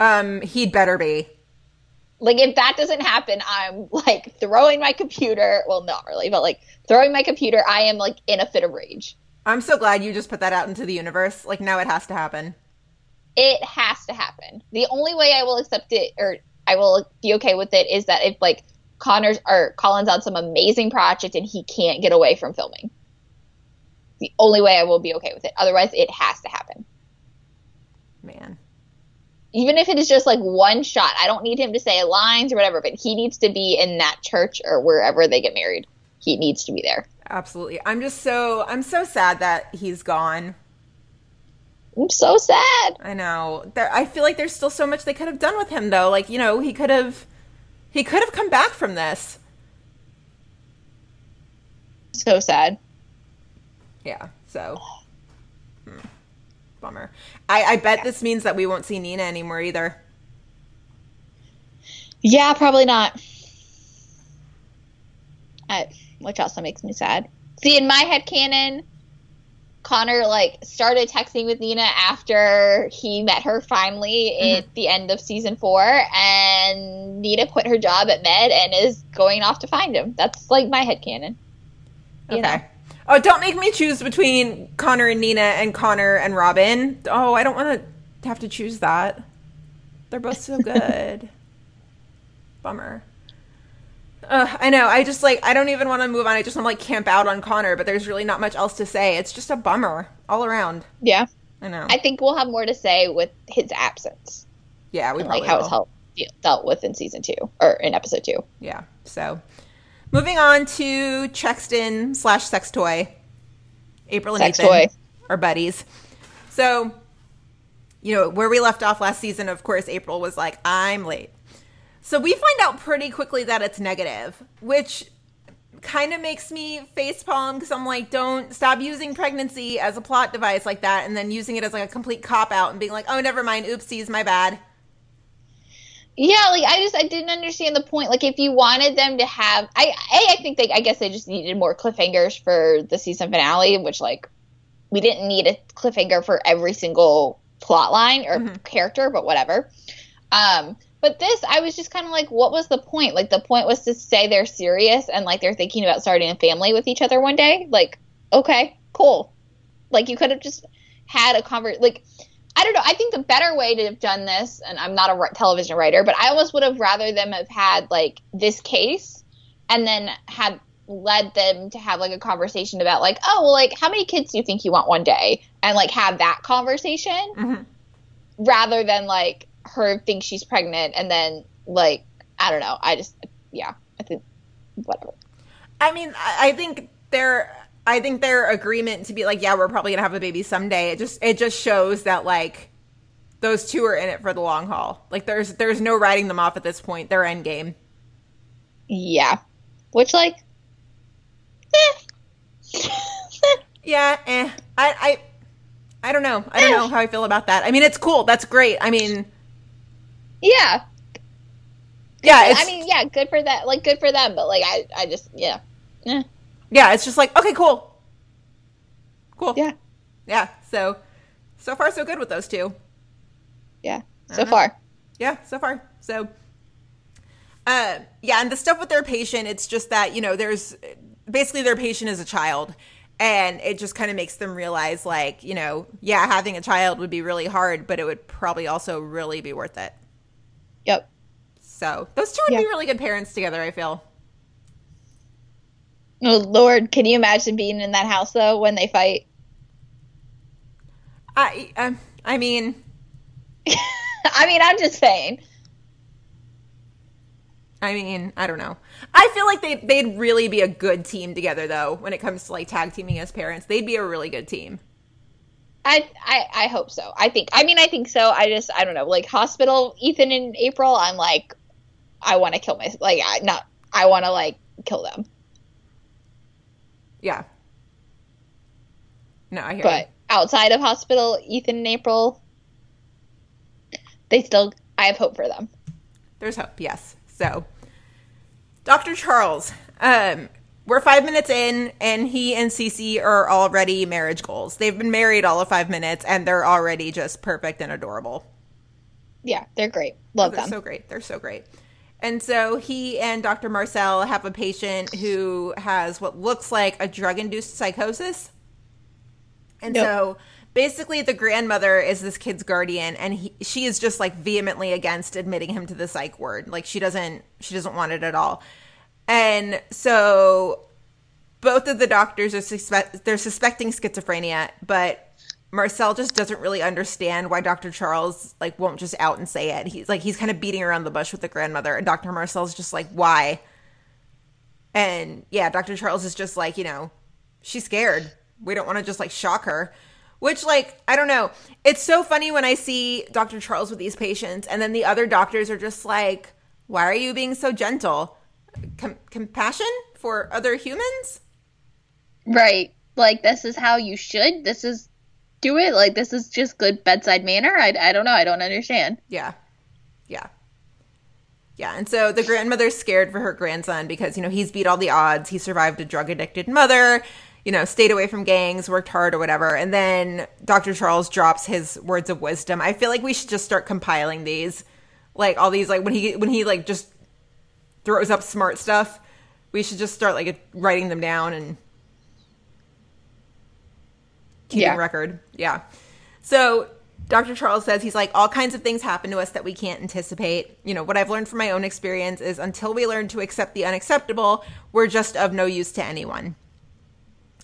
Um, he'd better be. Like if that doesn't happen, I'm like throwing my computer. Well, not really, but like throwing my computer. I am like in a fit of rage. I'm so glad you just put that out into the universe. Like now it has to happen. It has to happen. The only way I will accept it or I will be okay with it is that if like Connor's or Colin's on some amazing project and he can't get away from filming. The only way I will be okay with it. Otherwise, it has to happen. Man. Even if it is just like one shot, I don't need him to say lines or whatever, but he needs to be in that church or wherever they get married. He needs to be there. Absolutely. I'm just so I'm so sad that he's gone. I'm so sad. I know. There I feel like there's still so much they could have done with him though. Like, you know, he could have he could have come back from this. So sad. Yeah. So hmm. bummer. I, I bet this means that we won't see Nina anymore either. Yeah, probably not. I, which also makes me sad. See, in my head canon, Connor like started texting with Nina after he met her finally mm-hmm. at the end of season four, and Nina quit her job at Med and is going off to find him. That's like my head canon. Okay. know. Oh, don't make me choose between Connor and Nina and Connor and Robin. Oh, I don't want to have to choose that. They're both so good. Bummer. Ugh, I know. I just like I don't even want to move on. I just want to like camp out on Connor, but there's really not much else to say. It's just a bummer all around. Yeah, I know. I think we'll have more to say with his absence yeah, we and probably like how will. it's helped, dealt with in season two or in episode two. Yeah. So, moving on to Chexton slash sex toy. April and Sex Ethan Choi. are buddies. So, you know, where we left off last season, of course, April was like, I'm late. So we find out pretty quickly that it's negative, which kind of makes me facepalm because I'm like, don't stop using pregnancy as a plot device like that and then using it as like a complete cop out and being like, oh, never mind, oopsies, my bad. Yeah, like I just I didn't understand the point. Like if you wanted them to have, I a I think they I guess they just needed more cliffhangers for the season finale, which like we didn't need a cliffhanger for every single plot line or character, but whatever. Um, but this I was just kind of like, what was the point? Like the point was to say they're serious and like they're thinking about starting a family with each other one day. Like okay, cool. Like you could have just had a convert like I don't know. I think the better way to have done this, and I'm not a television writer, but I almost would have rather them have had like this case, and then had led them to have like a conversation about like, oh, well, like how many kids do you think you want one day, and like have that conversation, Mhm. rather than like her think she's pregnant and then like I don't know. I just yeah, I think whatever. I mean, I think their I think their agreement to be like, yeah, we're probably gonna have a baby someday. It just it just shows that like those two are in it for the long haul. Like there's there's no writing them off at this point. They're end game. Yeah, which like, eh. Yeah, eh. I I I don't know. I don't know how I feel about that. I mean, it's cool. That's great. I mean, yeah. yeah, it's I mean, yeah, good for that. Like, good for them. But like, I, I just, yeah, Eh. Yeah, it's just like okay, cool, cool. yeah, yeah. So so far so good with those two. yeah. So Uh-huh. far, yeah so far so uh yeah and the stuff with their patient it's just that you know there's basically their patient is a child and it just kind of makes them realize like you know yeah having a child would be really hard but it would probably also really be worth it yep. so those two would Yeah. be really good parents together i feel Oh Lord, can you imagine being in that house though when they fight? i um, i mean I mean, I'm just saying. i mean i don't know i feel like they, they'd really be a good team together though when it comes to like tag teaming as parents they'd be a really good team I, I, I hope so. I think. I mean, I think so. I just, I don't know. Like hospital, Ethan and April. I'm like, I want to kill my, like, I, not. I want to like kill them. Yeah no i hear you. But outside of hospital, Ethan and April, they still. I have hope for them. There's hope, yes. So, Dr. Charles, um, we're five minutes in, and he and Cece are already marriage goals. They've been married all of five minutes, and they're already just perfect and adorable. Yeah, they're great. Love They're them. so great. They're so great. And so he and Dr. Marcel have a patient who has what looks like a drug induced psychosis. And Yep. so basically the grandmother is this kid's guardian and he, she is just like vehemently against admitting him to the psych ward. Like she doesn't she doesn't want it at all. And so both of the doctors are suspect they're suspecting schizophrenia, but Marcel just doesn't really understand why Dr. Charles like won't just out and say it. He's like he's kind of beating around the bush with the grandmother, and Dr. Marcel's just like, why? And yeah, Dr. Charles is just like, you know, she's scared. We don't want to just like shock her. Which like, I don't know. It's so funny when I see Dr. Charles with these patients, and then the other doctors are just like, why are you being so gentle? Com- compassion for other humans? Right. Like this is how you should. This is do it. Like this is just good bedside manner. I, I don't know. I don't understand. Yeah. Yeah. Yeah. And so the grandmother's scared for her grandson because, you know, he's beat all the odds. He survived a drug addicted mother, you know, stayed away from gangs, worked hard or whatever. And then Dr. Charles drops his words of wisdom. I feel like we should just start compiling these. Like all these like when he when he like just throws up smart stuff, we should just start like writing them down and keeping Yeah. record. Yeah. So Dr. Charles says he's like, all kinds of things happen to us that we can't anticipate. You know, what I've learned from my own experience is until we learn to accept the unacceptable, we're just of no use to anyone.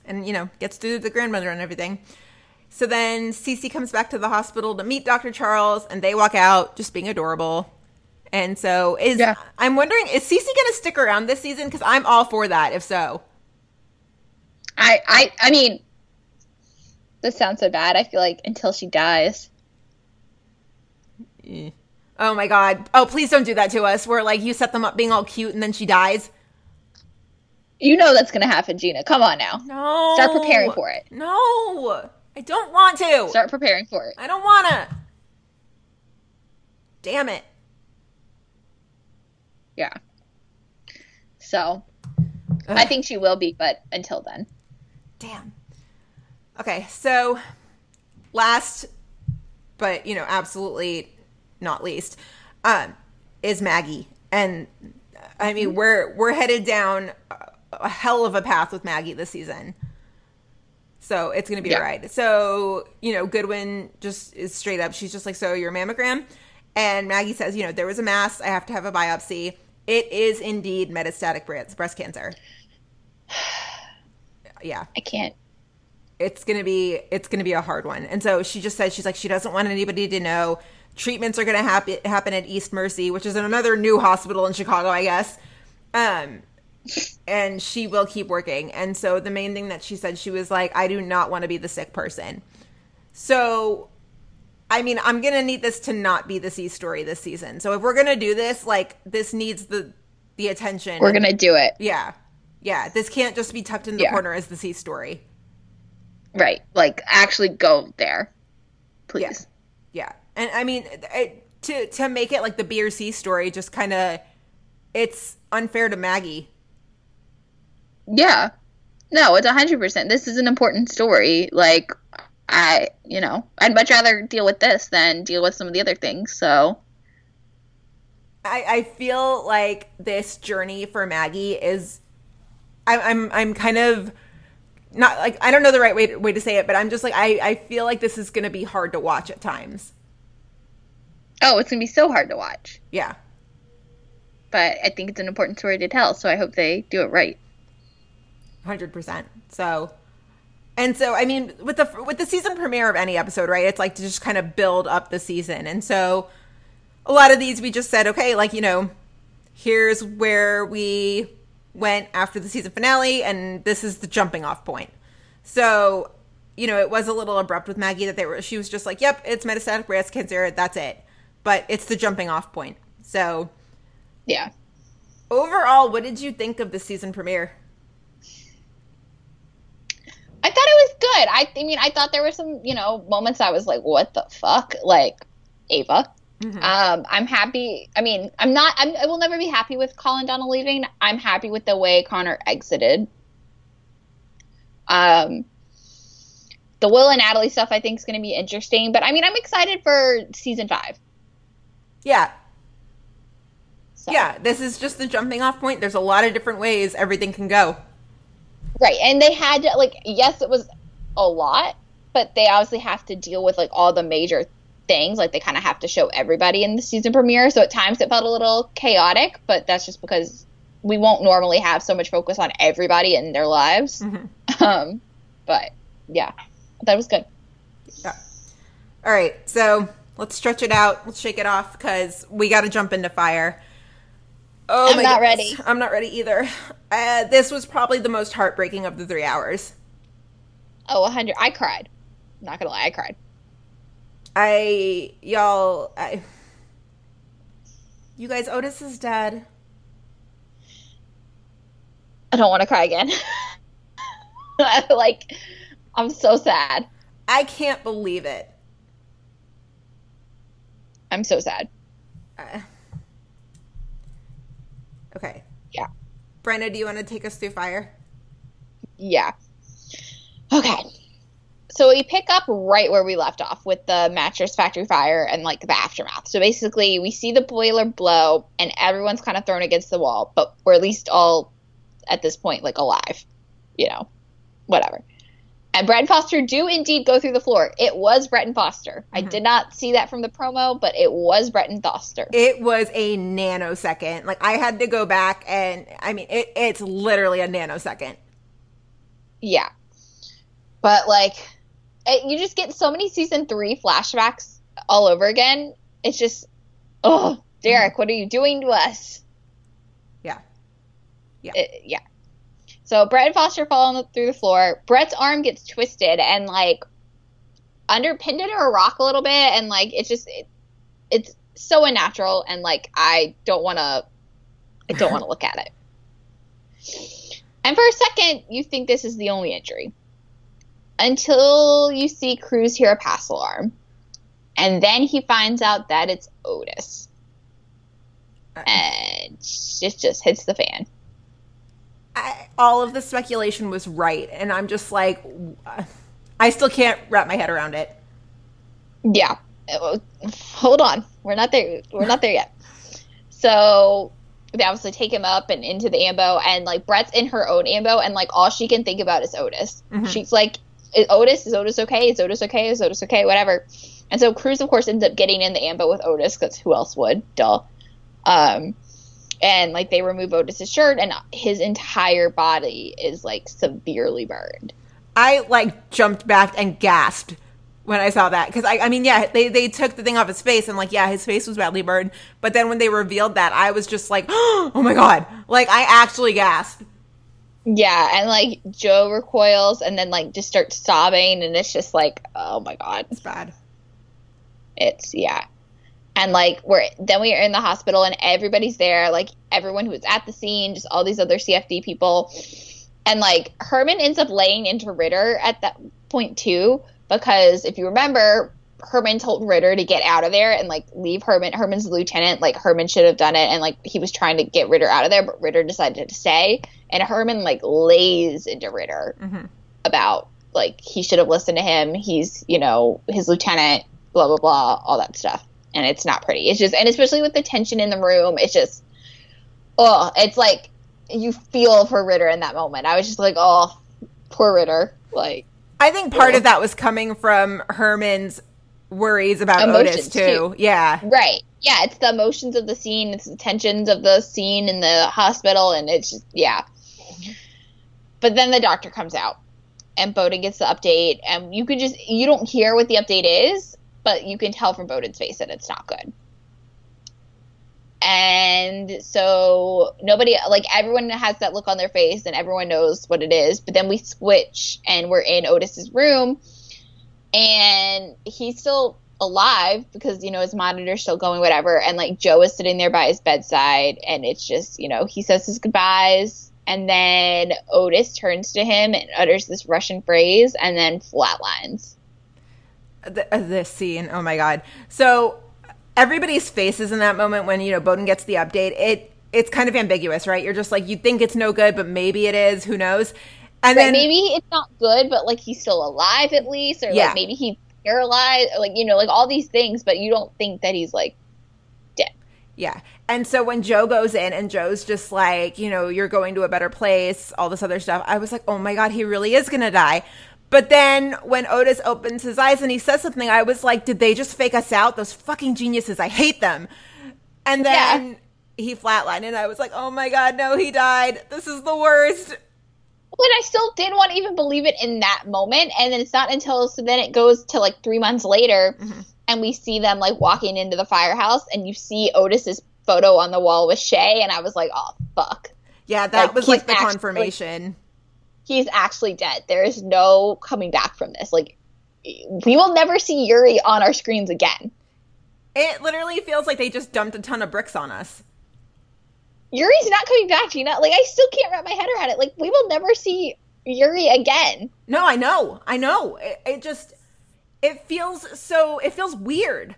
And, you know, gets through the grandmother and everything. So then Cece comes back to the hospital to meet Dr. Charles, and they walk out just being adorable. And so is Yeah. I'm wondering, is Cece gonna stick around this season? Because I'm all for that, if so. I I I mean, this sounds so bad. I feel like until she dies. Eh. Oh my god. Oh, please don't do that to us. Where like you set them up being all cute and then she dies. You know that's gonna happen, Gina. Come on now. No. Start preparing for it. No. I don't want to. Start preparing for it. I don't wanna. Damn it. Yeah. So I think she will be, but until then. Damn. Okay, so last but you know, absolutely not least, um, is Maggie. And I mean we're we're headed down a- a hell of a path with Maggie this season. So it's gonna be Yeah. all right. So, you know, Goodwin just is straight up, she's just like, So your mammogram? And Maggie says, you know, there was a mass, I have to have a biopsy. It is indeed metastatic breast breast cancer. Yeah I can't. It's gonna be it's gonna be a hard one. And so she just said she's like she doesn't want anybody to know treatments are gonna happen happen at east mercy which is another new hospital in chicago i guess. Um and she will keep working. And so the main thing that she said she was like i do not want to be the sick person. So i mean i'm gonna need this to not be the c story this season. So if we're gonna do this like this needs the the attention. We're gonna do it. yeah. Yeah. This can't just be tucked in the Yeah. corner as the c story Right. Like actually go there. Please. Yeah, and I mean it, to to make it like the B or C story, just kind of it's unfair to Maggie. Yeah. No, it's a hundred percent. This is an important story. Like I you know, I'd much rather deal with this than deal with some of the other things. So I, I feel like this journey for Maggie is, I, I'm I'm kind of not like I don't know the right way to, way to say it, but I'm just like I I feel like this is gonna be hard to watch at times. Oh, it's gonna be so hard to watch. Yeah, But I think it's an important story to tell, so I hope they do it right. hundred percent. So, and so I mean, with the with the season premiere of any episode, right? It's like to just kind of build up the season, and so a lot of these we just said, okay, like you know, here's where we went after the season finale, and this is the jumping off point. So, you know, it was a little abrupt with Maggie that they were. She was just like, "Yep, it's metastatic breast cancer. That's it." But it's the jumping off point. So, Yeah. overall, what did you think of the season premiere? I thought it was good. I, I mean, I thought there were some, you know, moments I was like, "What the fuck?" Like Ava. Um, I'm happy. I mean, I'm not. I'm, I will never be happy with Colin Donnell leaving. I'm happy with the way Connor exited Um, the Will and Natalie stuff I think is going to be interesting, but I mean, I'm excited for season five. Yeah. So. Yeah. This is just the jumping off point. There's a lot of different ways everything can go. Right. And they had to, like, yes, it was a lot, but they obviously have to deal with, like, all the major things. Like, they kind of have to show everybody in the season premiere. So at times it felt a little chaotic, but that's just because we won't normally have so much focus on everybody in their lives. Um, but yeah, that was good. Yeah. All right. So let's stretch it out. Let's shake it off because we got to jump into fire. Oh, I'm not goodness. ready. I'm not ready either. Uh, this was probably the most heartbreaking of the three hours. Oh, 100. I cried. Not gonna lie, I cried. I, y'all, I, you guys, Otis is dead. I don't want to cry again. like, I'm so sad. I can't believe it. I'm so sad. Uh, okay. Yeah. Brenda, do you want to take us through fire? Yeah. Okay. So we pick up right where we left off with the mattress factory fire and like the aftermath. So basically, we see the boiler blow and everyone's kind of thrown against the wall, but we're at least all at this point like alive, you know, whatever. And Brett and Foster do indeed go through the floor. It was Brett and Foster. I mm-hmm. did not see that from the promo, but it was Brett and Foster. It was a nanosecond. Like I had to go back and I mean it, it's literally a nanosecond. Yeah. But like it, you just get so many season 3 flashbacks all over again. It's just oh, Derek, what are you doing to us? Yeah. Yeah. It- yeah. So Brett and Foster fall on the, through the floor. Brett's arm gets twisted and like underpinned into a rock a little bit and like it's just it, it's so unnatural and like I don't want to I don't want to look at it. And for a second, you think this is the only injury. Until you see Cruz hear a pass alarm. And then he finds out that it's Otis. And it just hits the fan. I, all of the speculation was right and I'm just like I still can't wrap my head around it. Yeah. Uh, Hold on. We're not there. We're not there yet. So they obviously take him up and into the ambo, and like Brett's in her own ambo, and like all she can think about is Otis. She's like, "Is Otis? Is Otis okay? Is Otis okay? Is Otis okay? Whatever." And so Cruz, of course, ends up getting in the ambo with Otis because who else would? Duh. Um, and like they remove Otis's shirt, and his entire body is like severely burned. I like jumped back and gasped when I saw that because I, I mean, yeah, they they took the thing off his face and like, yeah, his face was badly burned. But then when they revealed that, I was just like, oh my god, like I actually gasped. Yeah, and like Joe recoils and then like just starts sobbing, and it's just like, oh my god, It's bad. it's yeah. And like we're then we are in the hospital and everybody's there, like everyone who was at the scene, just all these other CFD people, and like Herman ends up laying into Ritter at that point too, because if you remember, Herman told Ritter to get out of there and like leave Herman. Herman's the lieutenant, like Herman should have done it, and like he was trying to get Ritter out of there, but Ritter decided to stay, and Herman like lays into Ritter mm-hmm. about like he should have listened to him. He's you know his lieutenant, blah blah blah, all that stuff, and it's not pretty. It's just and especially with the tension in the room, it's just oh, it's like you feel for Ritter in that moment. I was just like, oh, poor Ritter, like. I think part of that was coming from Herman's worries about Otis too. too. Yeah. Right. Yeah, it's the emotions of the scene, it's the tensions of the scene in the hospital, and it's just, yeah. But then the doctor comes out, and Bowden gets the update, and you can just, you don't hear what the update is, but you can tell from Bowden's face that it's not good. And so nobody, like everyone has that look on their face, and everyone knows what it is. But then we switch, and we're in Otis's room, and he's still alive because you know his monitor's still going whatever and like joe is sitting there by his bedside and it's just you know he says his goodbyes and then otis turns to him and utters this russian phrase and then flatlines th- uh, this scene. Oh my god! So everybody's faces in that moment when you know Bowden gets the update. It it's kind of ambiguous, right? You're just like you think it's no good, but maybe it is. Who knows? And then maybe it's not good, but like he's still alive at least, or Yeah. like maybe he's paralyzed, or, like you know, like all these things, but you don't think that he's like dead. Yeah. And so when Joe goes in and Joe's just like, you know, you're going to a better place, all this other stuff, I was like, oh my God, he really is going to die. But then when Otis opens his eyes and he says something, I was like, did they just fake us out? Those fucking geniuses. I hate them. And then he flatlined and I was like, oh my God, no, he died. This is the worst. But I still didn't want to even believe it in that moment, and then it's not until so then it goes to like three months later, Mm-hmm. and we see them like walking into the firehouse, and you see Otis's photo on the wall with Shay, and I was like, oh fuck. Yeah, that Like, was like the actually- confirmation. he's actually dead. There is no coming back from this. Like, we will never see Yuri on our screens again. it literally feels like they just dumped a ton of bricks on us. Yuri's not coming back, Gina. Like, I still can't wrap my head around it. Like, we will never see Yuri again. No, I know. I know. It, it just, it feels so, it feels weird.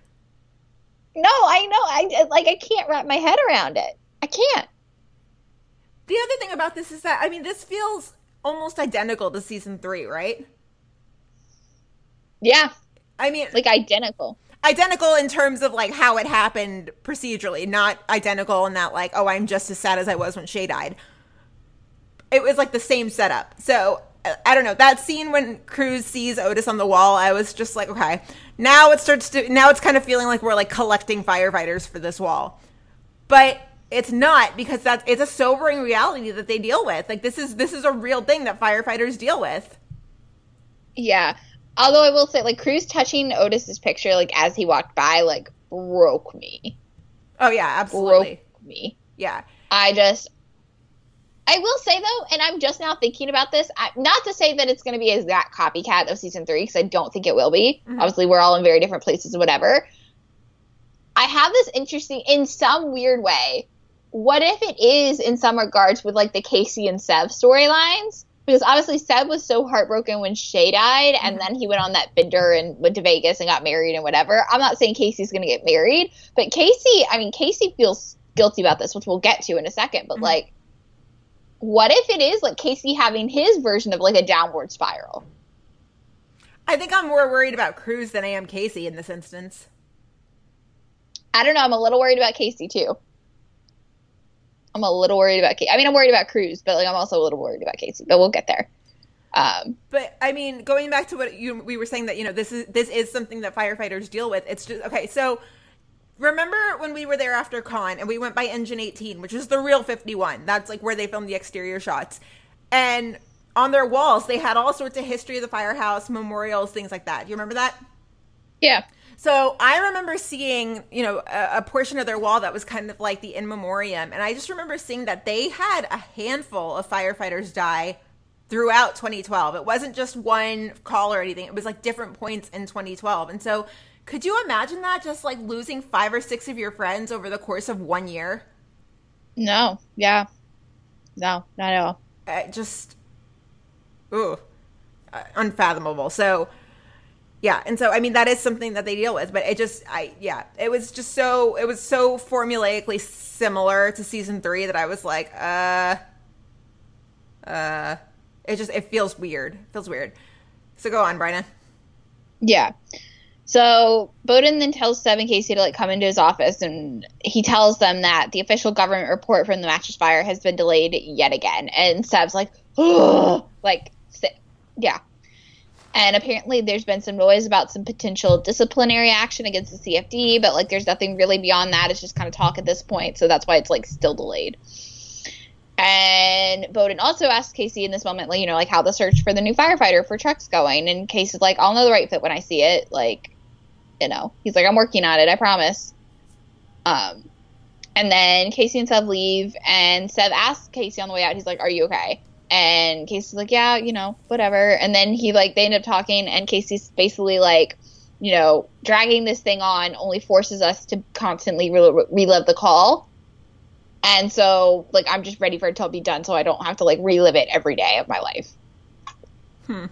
No, I know. I like. I can't wrap my head around it. I can't. The other thing about this is that I mean this feels almost identical to season 3, right? Yeah, I mean like identical. Identical in terms of like how it happened procedurally, not identical in that like oh I'm just as sad as I was when Shay died. It was like the same setup. So I don't know. That scene when Cruz sees Otis on the wall, I was just like, okay. Now it starts to now it's kind of feeling like we're like collecting firefighters for this wall. But it's not because that's it's a sobering reality that they deal with. Like this is this is a real thing that firefighters deal with. Yeah. Although I will say, like Cruz touching Otis's picture, like as he walked by, like broke me. Oh yeah, absolutely. Broke me. Yeah. I just, I will say though, and I'm just now thinking about this. I, not to say that it's going to be exact copycat of season three, because I don't think it will be. Mm-hmm. Obviously, we're all in very different places, and whatever. I have this interesting, in some weird way. What if it is in some regards with like the Casey and Sev storylines? Because obviously Sev was so heartbroken when Shay died, and mm-hmm. then he went on that bender and went to Vegas and got married and whatever. I'm not saying Casey's going to get married, but Casey, I mean, Casey feels guilty about this, which we'll get to in a second. But mm-hmm. like, what if it is like Casey having his version of like a downward spiral? I think I'm more worried about Cruz than I am Casey in this instance. I don't know. I'm a little worried about Casey too. I'm a little worried about Casey. I mean, I'm worried about Cruz, but like, I'm also a little worried about Casey. But we'll get there. Um, But I mean, going back to what you we were saying that you know this is this is something that firefighters deal with. It's just okay. So remember when we were there after con and we went by engine 18, which is the real 51. That's like where they filmed the exterior shots, and on their walls they had all sorts of history of the firehouse, memorials, things like that. Do you remember that? yeah. So I remember seeing, you know, a, a portion of their wall that was kind of like the in memoriam, and I just remember seeing that they had a handful of firefighters die throughout 2012. It wasn't just one call or anything; it was like different points in 2012. And so, could you imagine that just like losing five or six of your friends over the course of one year? No. Yeah. No. Not at all. Uh, just, ooh, uh, unfathomable. So. Yeah, and so I mean that is something that they deal with, but it just I yeah, it was just so it was so formulaically similar to season 3 that I was like, uh uh it just it feels weird. It feels weird. So go on, Bryna. Yeah. So Bowden then tells Sev and Casey to like come into his office, and he tells them that the official government report from the mattress fire has been delayed yet again. And Sev's like, like, si- yeah. And apparently, there's been some noise about some potential disciplinary action against the CFD, but like, there's nothing really beyond that. It's just kind of talk at this point, so that's why it's like still delayed. And Bowden also asks Casey in this moment, like, you know, like how the search for the new firefighter for Truck's going. And Casey's like, I'll know the right fit when I see it. Like, you know, he's like, I'm working on it, I promise. Um, and then Casey and Sev leave, and Sev asks Casey on the way out, he's like, Are you okay? And Casey's like, Yeah, you know, whatever. And then he, like, they end up talking, and Casey's basically like, you know, dragging this thing on only forces us to constantly re- relive the call. And so, like, I'm just ready for it to be done so I don't have to, like, relive it every day of my life. Hmm.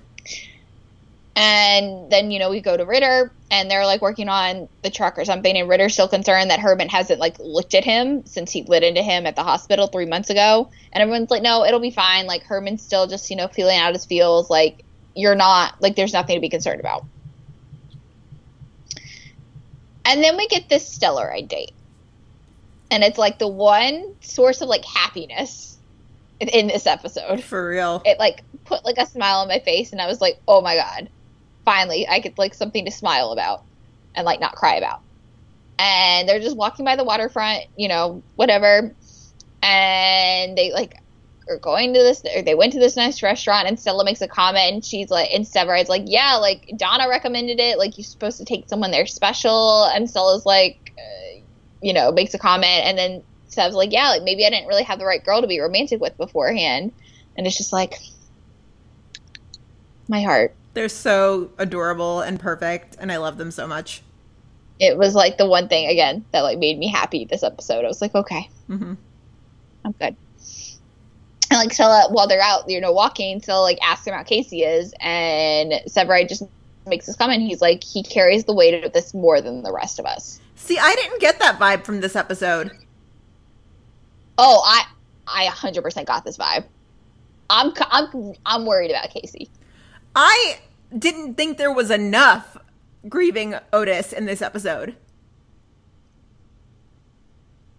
And then, you know, we go to Ritter and they're like working on the truck or something. And Ritter's still concerned that Herman hasn't like looked at him since he lit into him at the hospital three months ago. And everyone's like, no, it'll be fine. Like, Herman's still just, you know, feeling out his feels. Like, you're not, like, there's nothing to be concerned about. And then we get this Stellaride date. And it's like the one source of like happiness in, in this episode For real. it like put like a smile on my face and I was like, "Oh my god. Finally, I get like something to smile about and like not cry about." And they're just walking by the waterfront, you know, whatever. And they like are going to this or they went to this nice restaurant and Stella makes a comment and she's like and Severide's like, "Yeah, like Donna recommended it. Like you're supposed to take someone there special." And Stella's like, uh, you know, makes a comment and then Sev's like, "Yeah, like maybe I didn't really have the right girl to be romantic with beforehand." And it's just like my heart. They're so adorable and perfect, and I love them so much. It was like the one thing again that like made me happy this episode. I was like, okay, hmm I'm good. And like Stella, while they're out, you know, walking, Stella like asks him how Casey is, and Severide just makes this comment. He's like, he carries the weight of this more than the rest of us. See, I didn't get that vibe from this episode. Oh, I, I 100% got this vibe. I'm, I'm, I'm worried about Casey. I didn't think there was enough grieving Otis in this episode.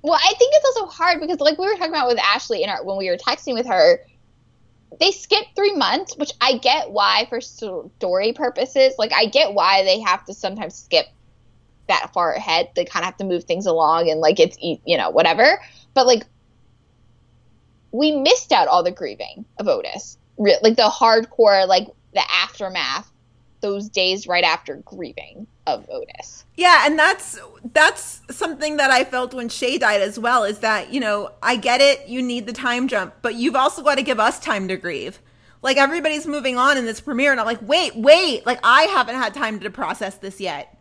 Well, I think it's also hard because, like we were talking about with Ashley in our when we were texting with her, they skipped three months, which I get why for story purposes. Like I get why they have to sometimes skip that far ahead. They kind of have to move things along, and like it's you know whatever. But like we missed out all the grieving of Otis, like the hardcore, like the aftermath, those days right after grieving of Otis. Yeah, and that's that's something that I felt when Shay died as well. Is that you know I get it, you need the time jump, but you've also got to give us time to grieve. Like everybody's moving on in this premiere, and I'm like, wait, wait, like I haven't had time to process this yet.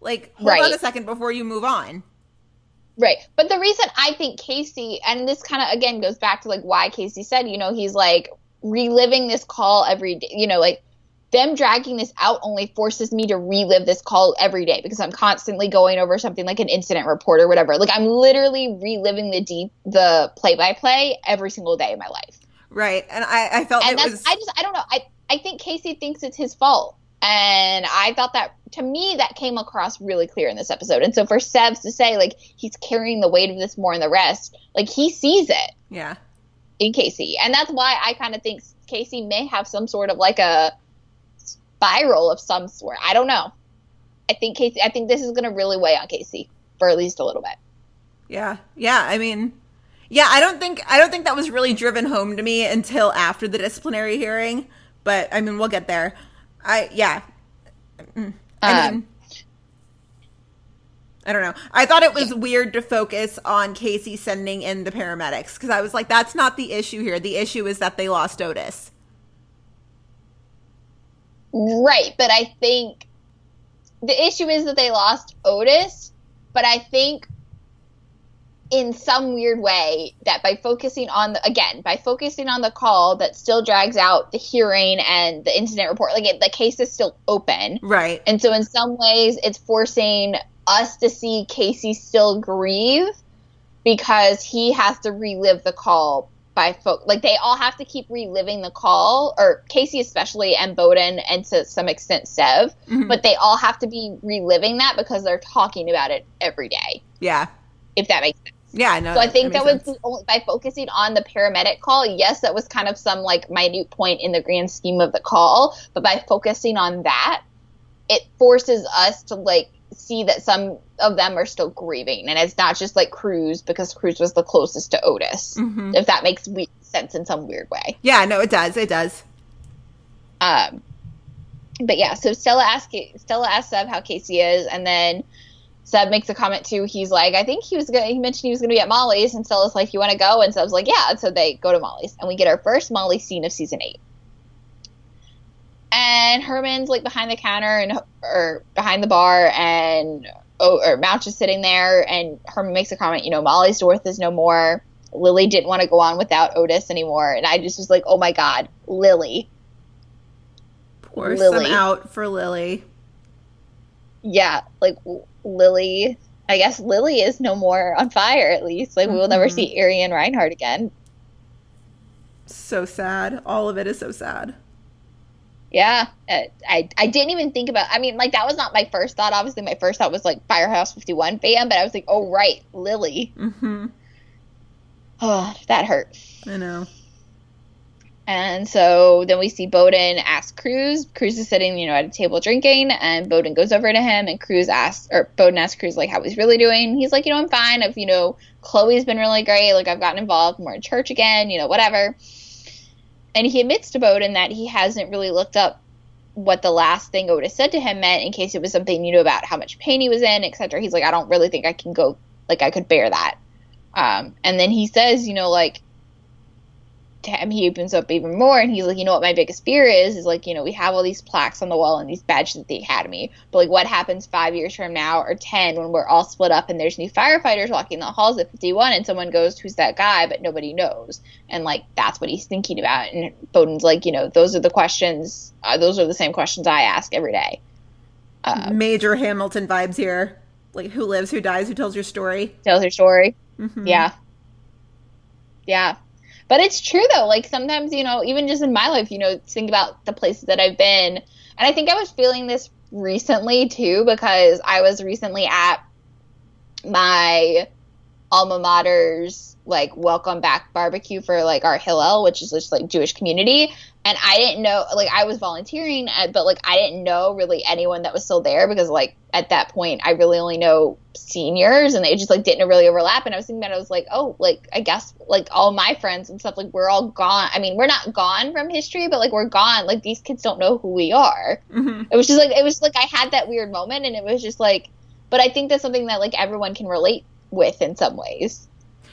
Like, hold on a second before you move on. Right. But the reason I think Casey, and this kind of again goes back to like why Casey said, you know, he's like reliving this call every day, you know, like them dragging this out only forces me to relive this call every day because I'm constantly going over something like an incident report or whatever. Like I'm literally reliving the deep, the play by play every single day of my life. Right, and I, I felt And it that's, was. I just, I don't know. I, I think Casey thinks it's his fault. And I thought that to me that came across really clear in this episode. And so for Sevs to say like he's carrying the weight of this more than the rest, like he sees it yeah, in Casey. And that's why I kind of think Casey may have some sort of like a spiral of some sort. I don't know. I think Casey I think this is gonna really weigh on Casey for at least a little bit. yeah, yeah. I mean, yeah. I don't think I don't think that was really driven home to me until after the disciplinary hearing. But I mean, we'll get there. I yeah. Mm. I Um, mean, I don't know. I thought it was weird to focus on Casey sending in the paramedics because I was like, that's not the issue here. The issue is that they lost Otis. Right, but I think the issue is that they lost Otis, but I think in some weird way that by focusing on the again by focusing on the call that still drags out the hearing and the incident report like it, the case is still open Right. and so in some ways it's forcing us to see casey still grieve because he has to relive the call by folk. like they all have to keep reliving the call or casey especially and bowden and to some extent sev Mhm. but they all have to be reliving that because they're talking about it every day Yeah. if that makes sense Yeah. No. so I think that, makes was only, by focusing on the paramedic call. Yes, that was kind of some like minute point in the grand scheme of the call, but by focusing on that, it forces us to like see that some of them are still grieving, and it's not just like Cruz because Cruz was the closest to Otis. Mhm. If that makes we- sense in some weird way. Yeah. No, it does. It does. Um, but yeah, so Stella asks Stella asks Sev how Casey is, and then Sev makes a comment too. He's like, I think he was gonna. He mentioned he was gonna be at Molly's, and Stella's like, you want to go? And Sev's like, yeah. And so they go to Molly's, and we get our first Molly scene of season eight. And Herman's like behind the counter and or behind the bar, and oh, or Mouch is sitting there, and Herman makes a comment. You know, Molly's North is no more. Lily didn't want to go on without Otis anymore, and I just was like, oh my god, Lily. Or Lily. some out for Lily. yeah, like Lily. I guess Lily is no more on fire. At least, like we will never Mhm. see Arian Reinhardt again. So sad. All of it is so sad. Yeah, uh, I I didn't even think about. I mean, like that was not my first thought. Obviously, my first thought was like Firehouse Fifty One fan, but I was like, oh right, Lily. Mm-hmm. Oh, that hurt. I know. And so then we see Bowden ask Cruz. Cruz is sitting, you know, at a table drinking, and Bowden goes over to him, and Cruz asks, or Bowden asks Cruz like how he's really doing. He's like, you know, I'm fine. If you know, Chloe's been really great. Like I've gotten involved more in church again. You know, whatever. And he admits to Boden that he hasn't really looked up what the last thing Otis said to him meant in case it was something you know about how much pain he was in, etc. He's like, I don't really think I can go, like I could bear that. Um, and then he says, you know, like to him, he opens up even more and he's like, you know what my biggest fear is? Is like, you know, we have all these plaques on the wall and these badges at the academy, but like what happens five years from now or 10 when we're all split up and there's new firefighters walking the halls at 51 and someone goes, who's that guy? But nobody knows. And like, that's what he's thinking about. And Boden's like, you know, those are the questions, uh, those are the same questions I ask every day. Uh, Major Hamilton vibes here. Like who lives, who dies, who tells your story. tells your story. Mhm. Yeah. Yeah. But it's true though. Like sometimes, you know, even just in my life, you know, think about the places that I've been. And I think I was feeling this recently too because I was recently at my alma mater's like welcome back barbecue for like our Hillel, which is just like Jewish community. And I didn't know, like I was volunteering, uh, but like I didn't know really anyone that was still there because like at that point I really only know seniors and they just like didn't really overlap. And I was thinking that I was like, oh, like I guess like all my friends and stuff like we're all gone. I mean, we're not gone from history, but like we're gone. Like these kids don't know who we are. Mhm. It was just like it was like I had that weird moment, and it was just like. But I think that's something that like everyone can relate with in some ways.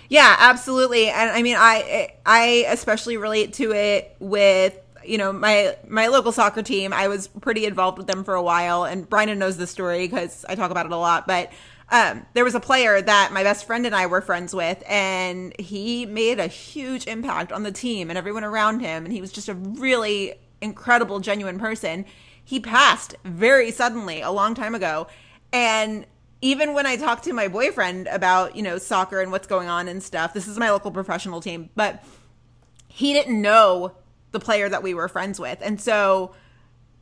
Yeah, absolutely. And I mean, I I especially relate to it with you know my my local soccer team. I was pretty involved with them for a while, and Brian knows the story because I talk about it a lot. But um, there was a player that my best friend and I were friends with, and he made a huge impact on the team and everyone around him. And he was just a really incredible, genuine person. He passed very suddenly a long time ago, and even when I talk to my boyfriend about, you know, soccer and what's going on and stuff, this is my local professional team, but he didn't know the player that we were friends with. And so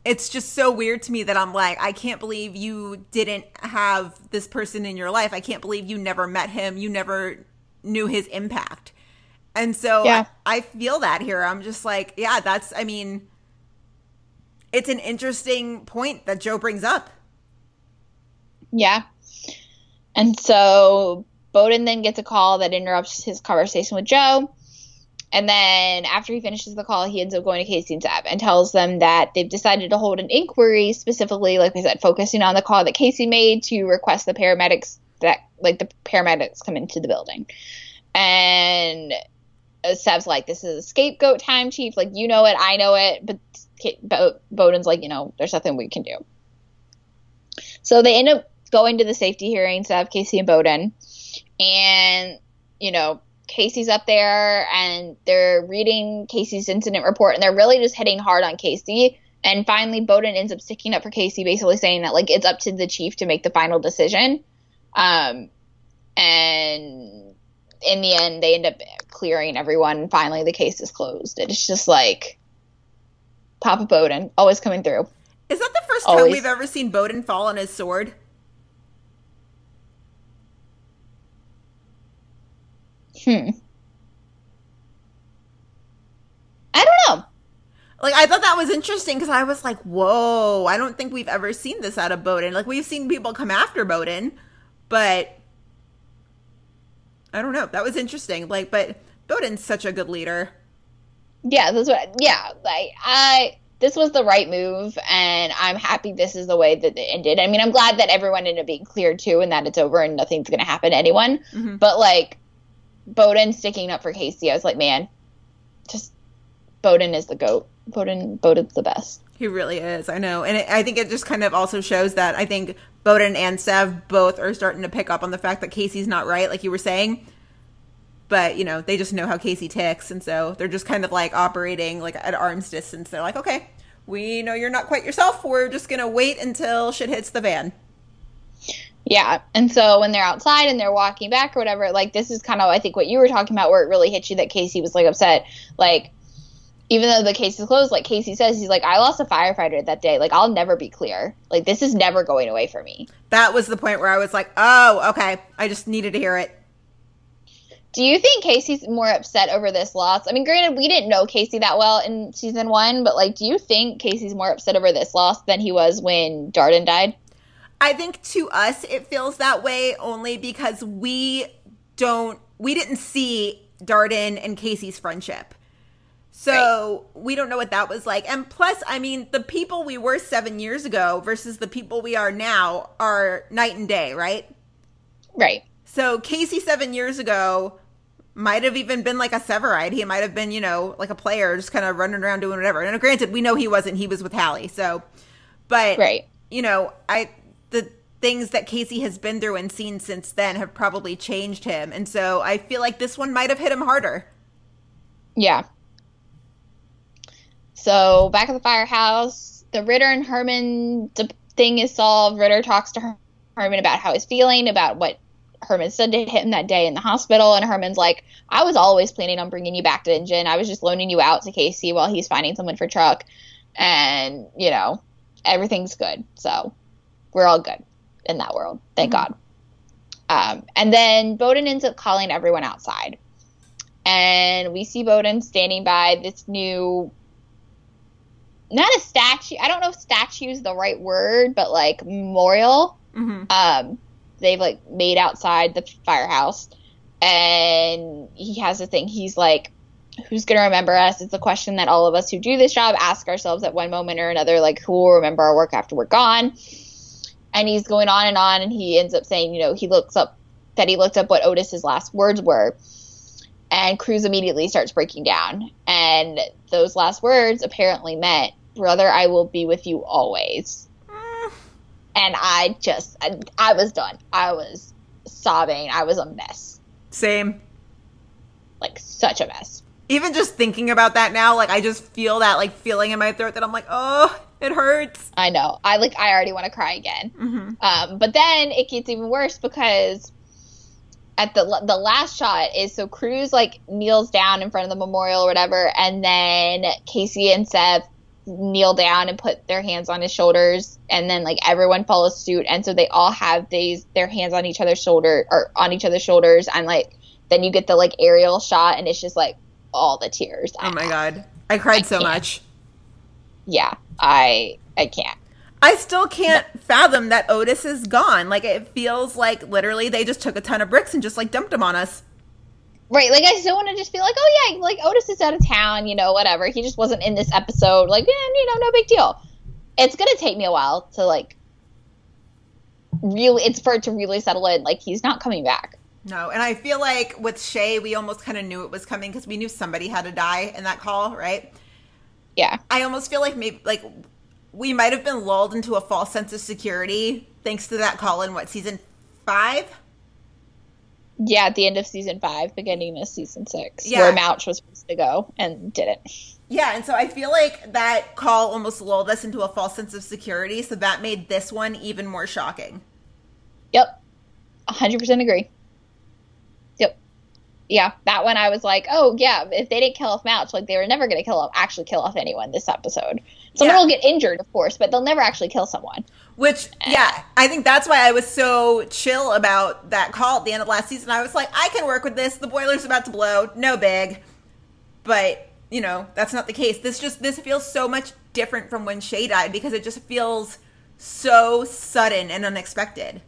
it's just so weird to me that I'm like, I can't believe you didn't have this person in your life. I can't believe you never met him. You never knew his impact. And so Yeah. I, I feel that here. I'm just like, yeah, that's, I mean, it's an interesting point that Joe brings up. Yeah. And so Boden then gets a call that interrupts his conversation with Joe. And then after he finishes the call, he ends up going to Casey and Sev and tells them that they've decided to hold an inquiry, specifically, like I said, focusing on the call that Casey made to request the paramedics that, like, the paramedics come into the building. And Sev's like, this is a scapegoat time, Chief. Like, you know it, I know it. But Boden's like, you know, there's nothing we can do. So they end up going to the safety hearings of Casey and Boden. And, you know, Casey's up there and they're reading Casey's incident report and they're really just hitting hard on Casey. And finally, Boden ends up sticking up for Casey, basically saying that, like, it's up to the chief to make the final decision. Um, and in the end, they end up clearing everyone. Finally, the case is closed. It's just like Papa Boden always coming through. Is that the first time we've ever seen Boden fall on his sword? Hmm. I don't know. Like I thought that was interesting because I was like, "Whoa!" I don't think we've ever seen this out of Boden. Like we've seen people come after Boden, but I don't know. That was interesting. Like, but Boden's such a good leader. Yeah, that's what. Yeah, like I. This was the right move, and I'm happy this is the way that it ended. I mean, I'm glad that everyone ended up being cleared too, and that it's over and nothing's going to happen to anyone. Mhm. But like, Boden sticking up for Casey, I was like, man, just Boden is the goat. Boden, Boden's the best. He really is. I know, and it, I think it just kind of also shows that I think Boden and Sev both are starting to pick up on the fact that Casey's not right, like you were saying. But you know, they just know how Casey ticks, and so they're just kind of like operating like at arm's distance. They're like, okay, we know you're not quite yourself. We're just gonna wait until shit hits the van. Yeah. And so when they're outside and they're walking back or whatever, like this is kind of I think what you were talking about where it really hit you that Casey was like upset. Like even though the case is closed, like Casey says, he's like, I lost a firefighter that day. Like I'll never be clear. Like this is never going away for me. That was the point where I was like, oh, okay. I just needed to hear it. Do you think Casey's more upset over this loss? I mean, granted, we didn't know Casey that well in season one, but like, do you think Casey's more upset over this loss than he was when Darden died? I think to us it feels that way only because we don't we didn't see Darden and Casey's friendship. So right. we don't know what that was like. And plus, I mean, the people we were seven years ago versus the people we are now are night and day, right? Right. So Casey seven years ago might have even been like a Severide. He might have been, you know, like a player, just kind of running around doing whatever. And granted, we know he wasn't. He was with Hallie. So, but right. you know, I the things that Casey has been through and seen since then have probably changed him. And so I feel like this one might have hit him harder. Yeah. So back at the firehouse, the Ritter and Herrmann thing is solved. Ritter talks to Herrmann about how he's feeling, about what Herrmann said to him that day in the hospital, and Herrmann's like, I was always planning on bringing you back to Engine. I was just loaning you out to Casey while he's finding someone for Truck. And, you know, everything's good. So we're all good in that world. Thank mm-hmm. God. Um, and then Boden ends up calling everyone outside. And we see Boden standing by this new, not a statue. I don't know if statue is the right word, but like memorial. Mm-hmm. Um, they've like made outside the firehouse and he has a thing he's like who's going to remember us it's a question that all of us who do this job ask ourselves at one moment or another like who will remember our work after we're gone and he's going on and on and he ends up saying you know he looks up that he looked up what otis's last words were and cruz immediately starts breaking down and those last words apparently meant brother i will be with you always and I just I, I was done. I was sobbing. I was a mess. Same. Like such a mess. Even just thinking about that now, like I just feel that like feeling in my throat that I'm like, oh, it hurts. I know. I like. I already want to cry again. Mm-hmm. Um, but then it gets even worse because at the the last shot is so Cruz like kneels down in front of the memorial or whatever, and then Casey and Sev kneel down and put their hands on his shoulders and then like everyone follows suit and so they all have these their hands on each other's shoulder or on each other's shoulders and like then you get the like aerial shot and it's just like all the tears oh my god i cried I so much yeah i i can't I still can't fathom that Otis is gone. Like it feels like literally they just took a ton of bricks and just like dumped them on us. Right, like I still want to just be like, oh yeah, like Otis is out of town, you know, whatever. He just wasn't in this episode. Like, yeah, you know, no big deal. It's gonna take me a while to like really. It's for it to really settle in. Like he's not coming back. No, and I feel like with Shay, we almost kind of knew it was coming because we knew somebody had to die in that call, right? Yeah. I almost feel like maybe like we might have been lulled into a false sense of security thanks to that call in what season five yeah, at the end of season five, beginning of season six, yeah. where Mouch was supposed to go and didn't. Yeah, and so I feel like that call almost lulled us into a false sense of security, so that made this one even more shocking. Yep, hundred percent agree. Yeah, that one I was like, oh yeah, if they didn't kill off Mouch, like they were never going to kill off, actually kill off anyone this episode. Someone yeah. will get injured, of course, but they'll never actually kill someone. Which, eh. yeah, I think that's why I was so chill about that call at the end of last season. I was like, I can work with this. The boiler's about to blow. No big. But, you know, that's not the case. This just, this feels so much different from when Shay died because it just feels so sudden and unexpected.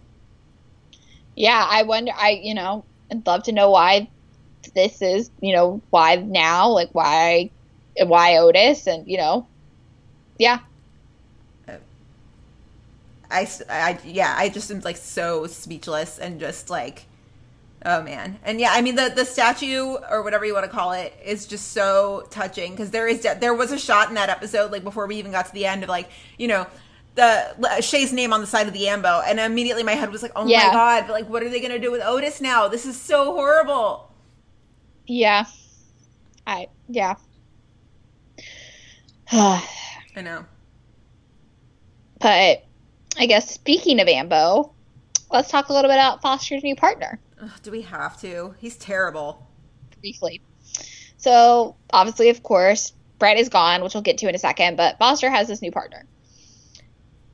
Yeah, I wonder, I, you know, I'd love to know why this is, you know, why now, like why, why Otis and, you know, yeah, I, I yeah, I just am like so speechless and just like, oh man, and yeah, I mean the the statue or whatever you want to call it is just so touching because there is there was a shot in that episode like before we even got to the end of like you know the Shay's name on the side of the ambo, and immediately my head was like, oh yeah. my god, like what are they gonna do with Otis now? This is so horrible. Yeah, I yeah. I know. But I guess speaking of Ambo, let's talk a little bit about Foster's new partner Ugh, do we have to? He's terrible. briefly. So obviously, of course, Brett is gone, which we'll get to in a second. But Foster has this new partner,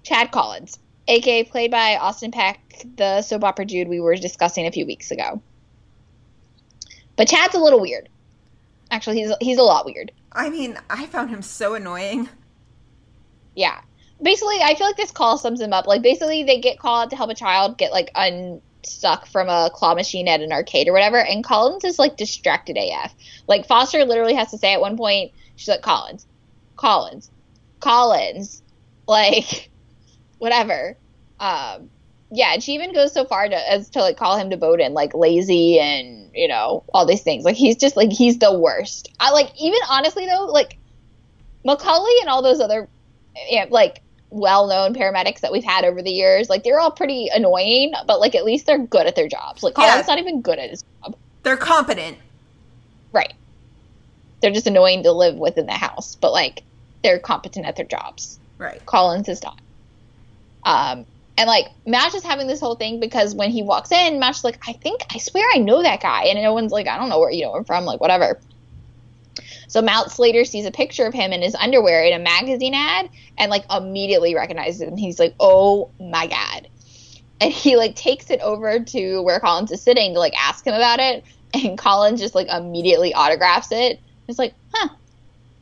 Chad Collins, aka played by Austin Peck, the soap opera dude we were discussing a few weeks ago. But Chad's a little weird. Actually, he's he's a lot weird. I mean, I found him so annoying. Yeah. Basically, I feel like this call sums him up. Like, basically, they get called to help a child get like unstuck from a claw machine at an arcade or whatever, and Collins is like distracted AF. Like Foster literally has to say at one point, she's like, "Collins, Collins, Collins," like whatever. Um, yeah, and she even goes so far to as to like call him to Boden like lazy and you know all these things. Like he's just like he's the worst. I like even honestly though, like Macaulay and all those other yeah, like well-known paramedics that we've had over the years, like they're all pretty annoying, but like at least they're good at their jobs. Like Yeah. Colin's not even good at his job. They're competent. Right. They're just annoying to live with in the house, but like they're competent at their jobs. Right. Collins is not. Um, and like Mouch is having this whole thing because when he walks in, Mouch is like, I think I swear I know that guy, and no one's like, I don't know where you know him from, like whatever. So Matt Slater sees a picture of him in his underwear in a magazine ad and like immediately recognizes him. He's like, Oh my god. And he like takes it over to where Collins is sitting to like ask him about it. And Collins just like immediately autographs it. It's like, huh.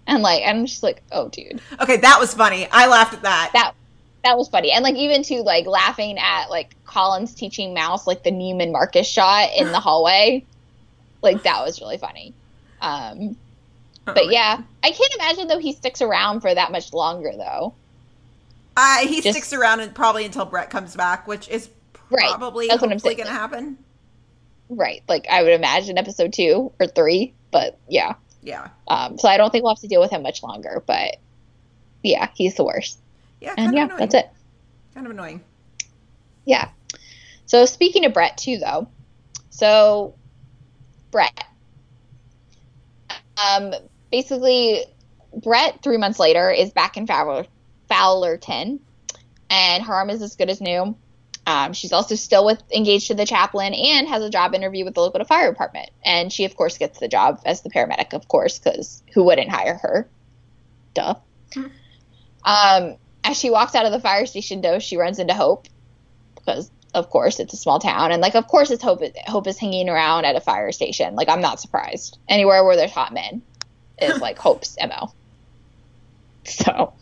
And like I'm just like, oh dude Okay, that was funny. I laughed at that. that that was funny. And like even to like laughing at like collins teaching Mouch like the neiman marcus shot in the hallway. Like that was really funny. Um Oh, but yeah. i can't imagine though he sticks around for that much longer though. I, he Just- sticks around and probably until Brett comes back, which is Right. probably That's what I'm hopefully going to happen. right. Like i would imagine episode two or three but yeah. Yeah. um so i don't think we'll have to deal with him much longer but yeah he's the worst Yeah. Kind and of yeah annoying. that's it Kind of annoying. Yeah. So speaking of Brett too, though, so Brett, um, basically, Brett three months later is back in Fowler, Fowlerton, and her arm is as good as new. Um, she's also still with engaged to the chaplain and has a job interview with the local fire department. And she, of course, gets the job as the paramedic, of course, because who wouldn't hire her? Duh. Um, as she walks out of the fire station, though, she runs into Hope because, of course, it's a small town, and like, of course, it's Hope. Hope is hanging around at a fire station. Like, I'm not surprised. Anywhere where there's hot men is like Hope's mo. So,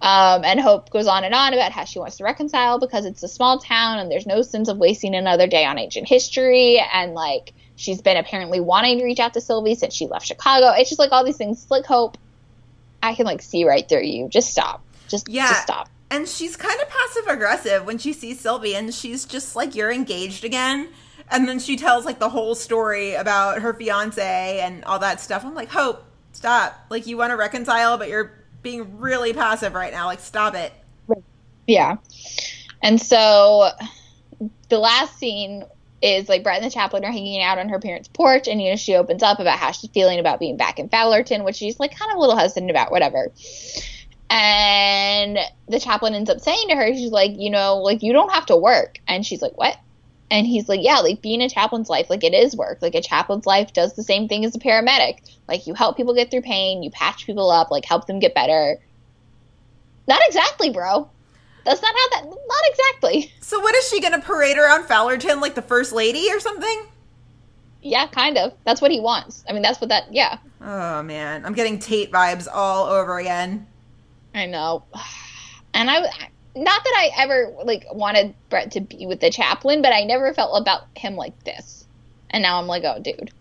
um, and Hope goes on and on about how she wants to reconcile because it's a small town and there's no sense of wasting another day on ancient history. And like, she's been apparently wanting to reach out to Sylvie since she left Chicago. It's just like all these things. It's like, Hope, I can like see right through you. Just stop. Just, Yeah. just stop. And she's kind of passive aggressive when she sees Sylvie, and she's just like, You're engaged again. And then she tells like the whole story about her fiance and all that stuff. I'm like, Hope, stop. Like, you want to reconcile, but you're being really passive right now. Like, stop it. Yeah. And so the last scene is like Brett and the chaplain are hanging out on her parents' porch, and you know she opens up about how she's feeling about being back in Fowlerton, which she's like kind of a little hesitant about, whatever. And the chaplain ends up saying to her, she's like, you know, like you don't have to work, and she's like, what? And he's like, yeah, like being a chaplain's life, like it is work. Like a chaplain's life does the same thing as a paramedic. Like you help people get through pain, you patch people up, like help them get better. Not exactly, bro. That's not how that. Not exactly. So, what is she going to parade around Fowlerton like the first lady or something? Yeah, kind of. That's what he wants. I mean, that's what that. Yeah, Oh, man. I'm getting Tate vibes all over again. I know. And I, not that I ever like wanted Brett to be with the chaplain, but I never felt about him like this. And now I'm like, oh, dude,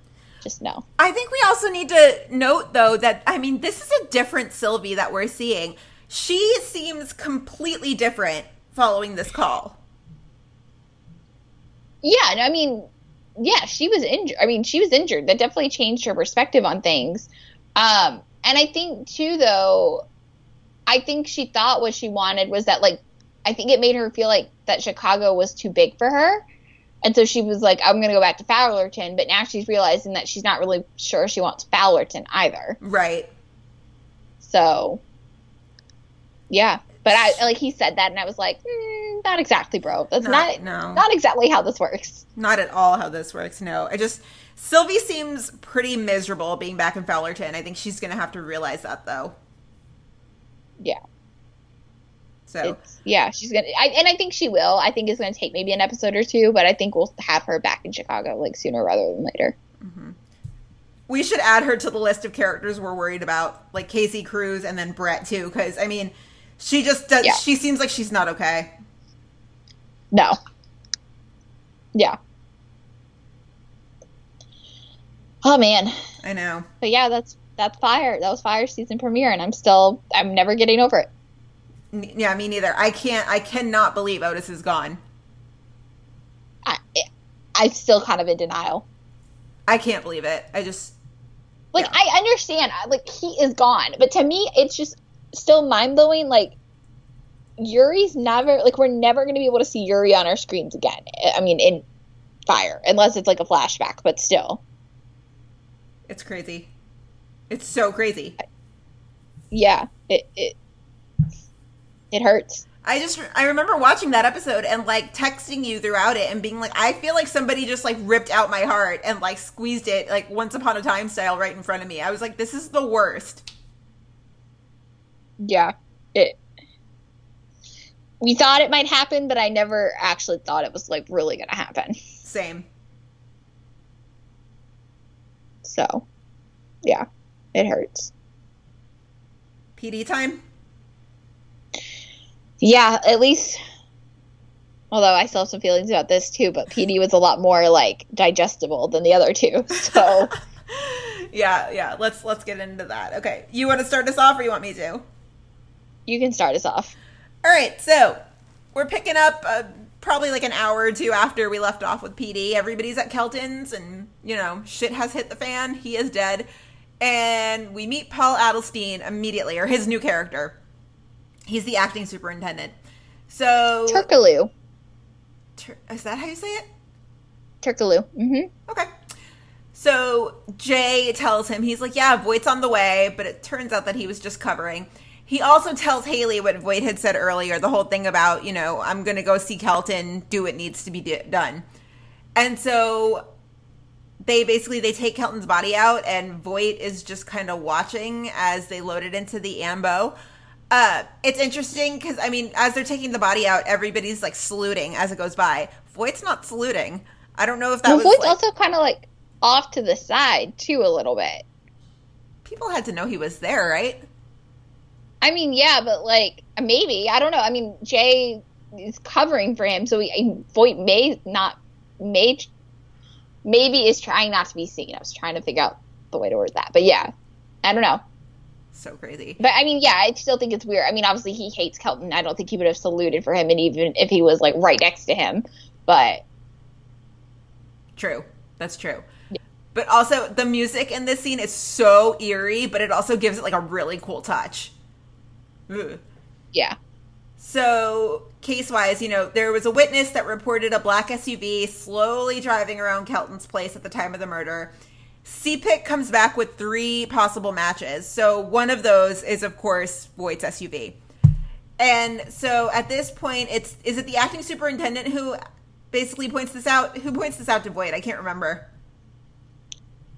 just no. I think we also need to note, though, that I mean, this is a different Sylvie that we're seeing. She seems completely different following this call. Yeah, and I mean, yeah, she was injured. I mean, she was injured. That definitely changed her perspective on things. Um, and I think too, though, I think she thought what she wanted was that, like, I think it made her feel like that Chicago was too big for her. And so she was like, I'm going to go back to Fowlerton. But now she's realizing that she's not really sure she wants Fowlerton either. Right. So, Yeah, but I like he said that, and I was like, mm, not exactly, bro. That's No, not no. not exactly how this works. Not at all how this works. No, I just Sylvie seems pretty miserable being back in Fowlerton. I think she's gonna have to realize that though. Yeah, So it's yeah. She's gonna, I, and I think she will. I think it's gonna take maybe an episode or two, but I think we'll have her back in Chicago like sooner rather than later. Mm-hmm. we should add her to the list of characters we're worried about, like Casey Cruz and then Brett too, because I mean, she just does. Yeah. She seems like she's not okay. No. Yeah. Oh man. I know. But yeah, that's that's fire. That was fire season premiere, and I'm still I'm never getting over it. Yeah, me neither. I can't. I cannot believe Otis is gone. I I'm still kind of in denial. I can't believe it. I just Like Yeah. I understand, like he is gone, but to me, it's just still mind blowing. Like Yuri's never like we're never going to be able to see Yuri on our screens again. I mean, in Fire, unless it's like a flashback, but still, it's crazy. It's so crazy. yeah, it it it hurts. I just I remember watching that episode and like texting you throughout it and being like I feel like somebody just like ripped out my heart and like squeezed it like once upon a time style right in front of me. I was like this is the worst. Yeah, it. We thought it might happen, but I never actually thought it was like really going to happen. Same. So, yeah, it hurts. PD time? Yeah, at least. Although I still have some feelings about this too, but PD was a lot more like digestible than the other two. So Yeah, yeah. Let's let's get into that. Okay. You want to start us off or you want me to? you can start us off. All right, so we're picking up uh, probably like an hour or two after we left off with PD. Everybody's at Kelton's, and you know, shit has hit the fan. He is dead, and we meet Paul Adelstein immediately, or his new character. He's the acting superintendent. So, Turkaloo. Tur- is that how you say it? Turkaloo. Mm-hmm. Okay. So Jay tells him he's like, yeah, Voight's on the way, but it turns out that he was just covering. He also tells Haley what Voight had said earlier, the whole thing about, you know, I'm going to go see Kelton, do what needs to be done. And so they basically they take Kelton's body out and Voight is just kind of watching as they load it into the ambo. Uh, it's interesting because I mean, as they're taking the body out, everybody's like saluting as it goes by. Voight's not saluting. I don't know if that Well, was Voight's like- also kind of like off to the side too, a little bit. people had to know he was there, right? I mean, yeah, but like maybe I don't know. I mean, Jay is covering for him, so he, Voight may not may maybe is trying not to be seen. I was trying to figure out the way to word that, but yeah, I don't know. So crazy. But I mean, yeah, I still think it's weird. I mean, obviously he hates Kelton. I don't think he would have saluted for him, and even if he was like right next to him, but True. That's true. But also the music in this scene is so eerie, but it also gives it like a really cool touch. Ugh. yeah, So, case wise, you know, there was a witness that reported a black SUV slowly driving around Kelton's place at the time of the murder. CPIC comes back with three possible matches. So, one of those is, of course, Voight's SUV. And so at this point, it's is it the acting superintendent who basically points this out? Who points this out to Voight? I can't remember.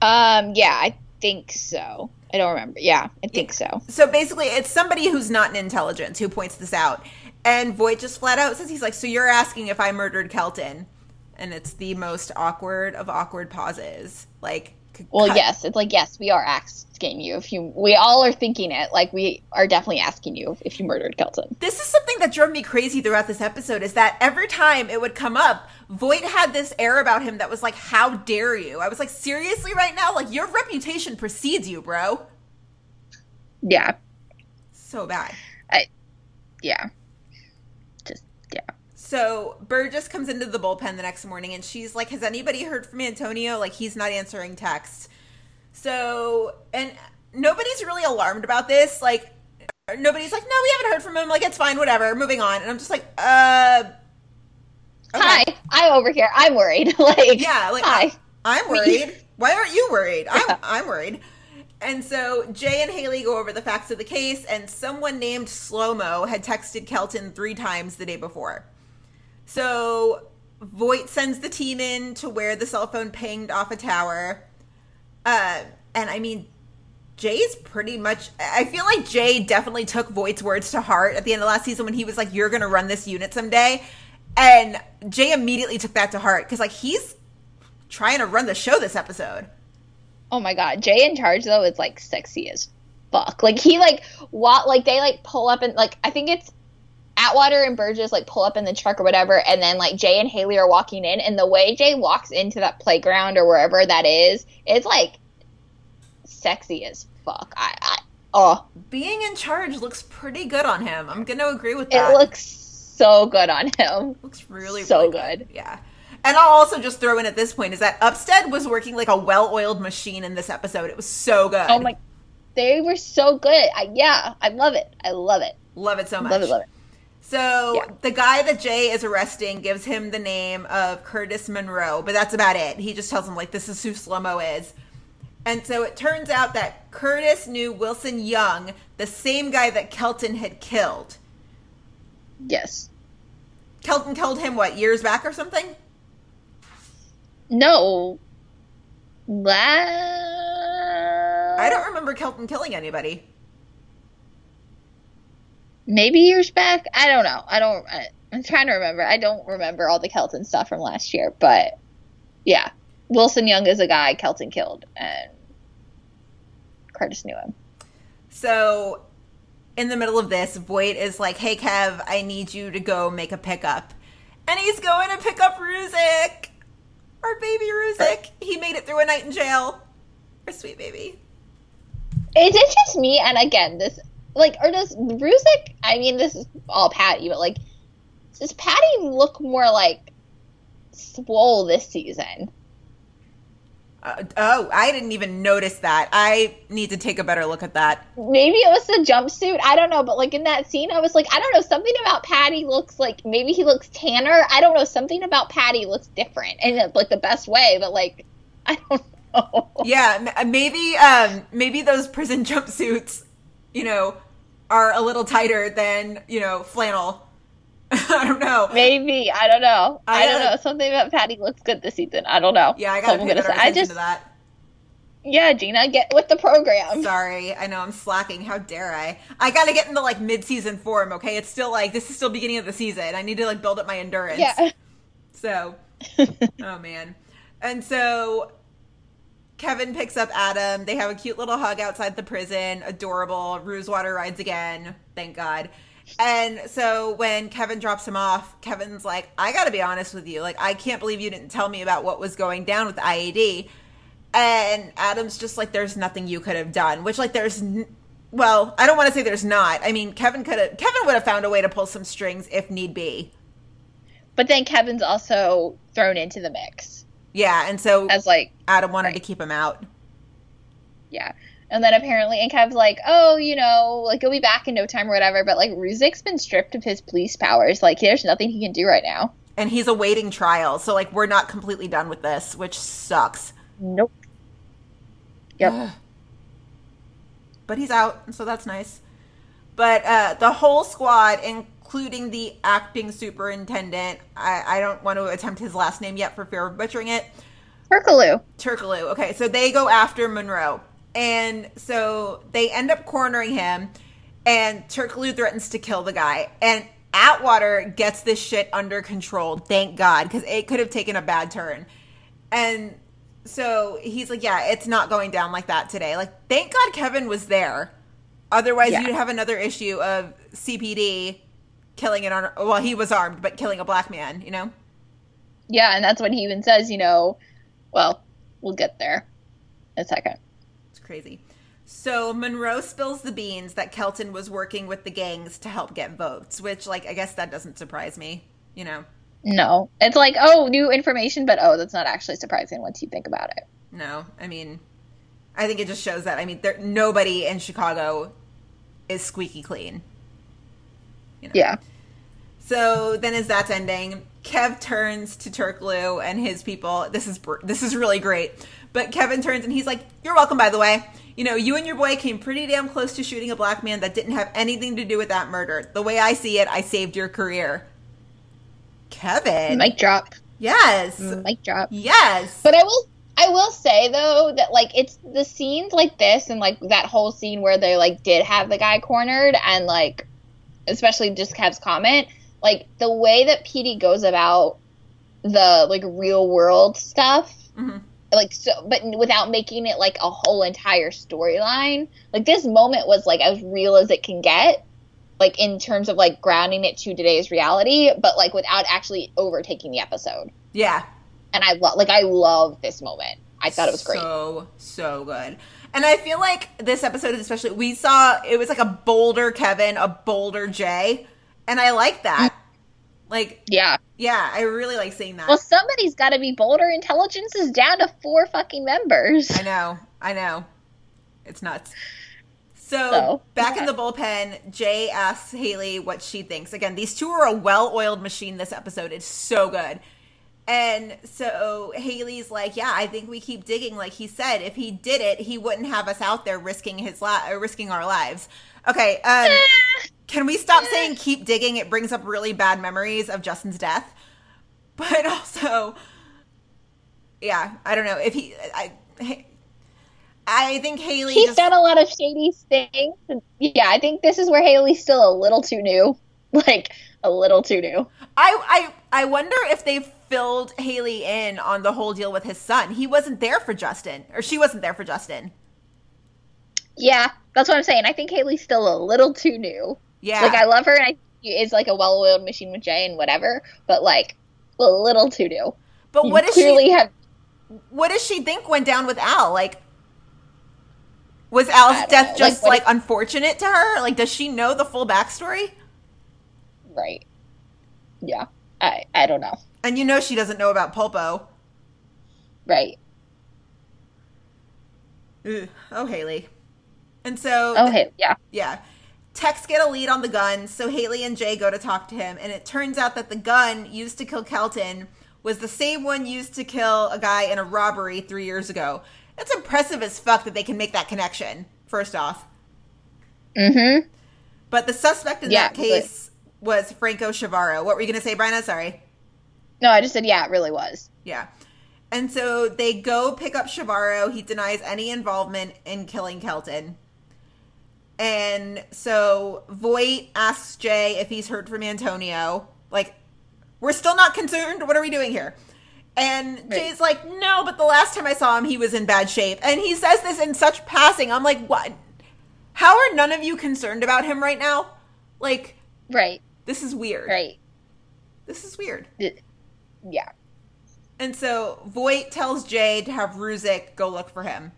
um, yeah, I think so. I don't remember. Yeah, I think so. So basically, it's somebody who's not an intelligence who points this out. And Voight just flat out says, he's like, So you're asking if I murdered Kelton? And it's the most awkward of awkward pauses. Like, Well, cut- yes, it's like yes, we are asking you if you. We all are thinking it. Like we are definitely asking you if you murdered Kelton. This is something that drove me crazy throughout this episode is that every time it would come up, Voight had this air about him that was like, How dare you? I was like, Seriously, right now? Like, your reputation precedes you, bro. Yeah, So bad. just yeah. So Burgess comes into the bullpen the next morning and she's like, Has anybody heard from Antonio? Like, he's not answering texts. So, and nobody's really alarmed about this. Like, nobody's like, No, we haven't heard from him. Like, it's fine, whatever, moving on. And I'm just like, Uh, okay. Hi, I'm over here. I'm worried. like Yeah, like, hi. I'm worried. Why aren't you worried? I'm, I'm worried. And so Jay and Haley go over the facts of the case, and someone named Slow Mo had texted Kelton three times the day before. So Voight sends the team in to where the cell phone pinged off a tower. Uh, and I mean, Jay's pretty much. I feel like Jay definitely took Voight's words to heart at the end of last season when he was like, "You're going to run this unit someday," and Jay immediately took that to heart because like he's trying to run the show this episode. Oh my god, Jay in charge though is like sexy as fuck. Like he like what like they like pull up and like I think it's Atwater and Burgess like pull up in the truck or whatever, and then like Jay and Haley are walking in, and the way Jay walks into that playground or wherever that is, it's like sexy as fuck. I, I oh, Being in charge looks pretty good on him. I'm going to agree with that. it looks so good on him. looks really so really good. Yeah. And I'll also just throw in at this point is that Upstead was working like a well-oiled machine in this episode. It was so good. Oh my, they were so good. I, yeah, I love it. I love it. Love it so much. Love it. Love it. So Yeah. the guy that Jay is arresting gives him the name of Curtis Monroe, but that's about it. He just tells him like this is who Slomo is. And so it turns out that Curtis knew Wilson Young, the same guy that Kelton had killed. Yes. Kelton killed him what years back or something? No. La- I don't remember Kelton killing anybody. Maybe years back. I don't know. I don't. I, I'm trying to remember. I don't remember all the Kelton stuff from last year, but yeah, Wilson Young is a guy Kelton killed, and Curtis knew him. So in the middle of this, Voight is like, "Hey Kev, I need you to go make a pickup," and he's going to pick up Ruzek, our baby Ruzek. He made it through a night in jail. Our sweet baby. Is it just me? And again, this like, or does Ruzek? I mean, this is all Patty, but like, does Patty look more like swole this season? Uh, oh, I didn't even notice that. I need to take a better look at that. maybe it was the jumpsuit. I don't know, but like in that scene, I was like, I don't know, something about Patty looks like maybe he looks tanner. I don't know, something about Patty looks different, and like the best way. But like, I don't know. Yeah, m- maybe um maybe those prison jumpsuits, you know, are a little tighter than, you know, flannel. I don't know. Maybe I don't know. I, I, don't uh, know. Something about Patty looks good this season. I don't know. Yeah, I pay gonna say- I just to that. yeah, Gina, get with the program. Sorry, I know I'm slacking. How dare I? I gotta get into like mid-season form. Okay, it's still like this is still beginning of the season. I need to like build up my endurance. Yeah. So, oh man. And so Kevin picks up Adam. They have a cute little hug outside the prison. Adorable. Rusewater rides again. Thank God. And so when Kevin drops him off, Kevin's like, I gotta be honest with you. Like, I can't believe you didn't tell me about what was going down with IAD. And Adam's just like, there's nothing you could have done. Which, like, there's, n- well, I don't want to say there's not. I mean, Kevin could have, Kevin would have found a way to pull some strings if need be. But then Kevin's also thrown into the mix Yeah. And so as like Adam wanted right. to keep him out. Yeah. And then apparently, and Kev's like, oh, you know, like he'll be back in no time or whatever. But like Ruzek's been stripped of his police powers. Like there's nothing he can do right now. and he's awaiting trial. So like we're not completely done with this, which sucks. Nope. Yep. But he's out, so that's nice. But uh, the whole squad, including the acting superintendent, I, I don't want to attempt his last name yet for fear of butchering it. Herculou. Turkaloo. Okay, so they go after Monroe. And so they end up cornering him, and Turkaloo threatens to kill the guy. And Atwater gets this shit under control, thank God, because it could have taken a bad turn. And so he's like, Yeah, it's not going down like that today. Like, thank God Kevin was there. Otherwise, Yeah. you'd have another issue of CPD killing an, un- well, he was armed, but killing a black man, you know? Yeah, and that's what he even says, you know, well, we'll get there in a second. It's crazy. So Monroe spills the beans that Kelton was working with the gangs to help get votes, which, like, I guess that doesn't surprise me. You know, No, it's like, oh, new information, but oh, that's not actually surprising once you think about it. no. I mean, I think it just shows that. I mean, there nobody in Chicago is squeaky clean. You know? Yeah. So then, as that's ending, Kev turns to Turklu and his people. This is this is really great. But Kevin turns and he's like, "You're welcome, by the way. you know, you and your boy came pretty damn close to shooting a black man that didn't have anything to do with that murder. The way I see it, I saved your career. Kevin. Mic drop. yes. Mic drop. Yes. But I will I will say though that like it's the scenes like this and like that whole scene where they like did have the guy cornered and like especially just Kev's comment, like the way that PD goes about the like real world stuff Mhm. like so but without making it like a whole entire storyline like this moment was like as real as it can get like in terms of like grounding it to today's reality but like without actually overtaking the episode yeah. and i love like i love this moment i thought it was great So so good. And I feel like this episode is especially we saw it was like a bolder Kevin, a bolder Jay, and I like that. Mm. Like yeah yeah, I really like seeing that. well somebody's got to be bolder intelligence is down to four fucking members I know. I know. It's nuts. So, So, back in the bullpen, Jay asks Haley what she thinks. Again, these two are a well-oiled machine this episode. It's so good. And so Haley's like, "Yeah, I think we keep digging like he said. If he did it, he wouldn't have us out there risking his li- uh, risking our lives." Okay, um can we stop saying keep digging? It brings up really bad memories of Justin's death. But also yeah, I don't know if he I I think Haley he's just, done a lot of shady things yeah i think this is where haley's still a little too new like a little too new I I I wonder if they filled Haley in on the whole deal with his son. He wasn't there for Justin, or she wasn't there for Justin. yeah that's what i'm saying i think haley's still a little too new Yeah, Like I love her, and I she is like a well-oiled machine with Jay and whatever, but like a little too new. but You what does clearly she? have? What does she think went down with Al? Like, was Al's death know. just Like, like if- unfortunate to her? Like, does she know the full backstory? Right. Yeah. I I don't know. And you know she doesn't know about Pulpo. Right. Ugh. Oh, Haley. And so Oh hey, yeah. Yeah. Tex get a lead on the gun, so Haley and Jay go to talk to him, and it turns out that the gun used to kill Kelton was the same one used to kill a guy in a robbery three years ago. That's impressive as fuck that they can make that connection, first off. Mm-hmm. But the suspect in Yeah, that case was Franco Chavarro. What were you going to say, Bryna? Sorry. No, I just said yeah. It really was. Yeah. And so they go pick up Chavarro. He denies any involvement in killing Kelton. And so Voight asks Jay if he's heard from Antonio. Like, we're still not concerned. What are we doing here? And Jay's like, no, but the last time I saw him, he was in bad shape. And he says this in such passing. I'm like, what? How are none of you concerned about him right now? Like, Right. This is weird. Right. This is weird. Yeah. And so Voight tells Jay to have Ruzek go look for him.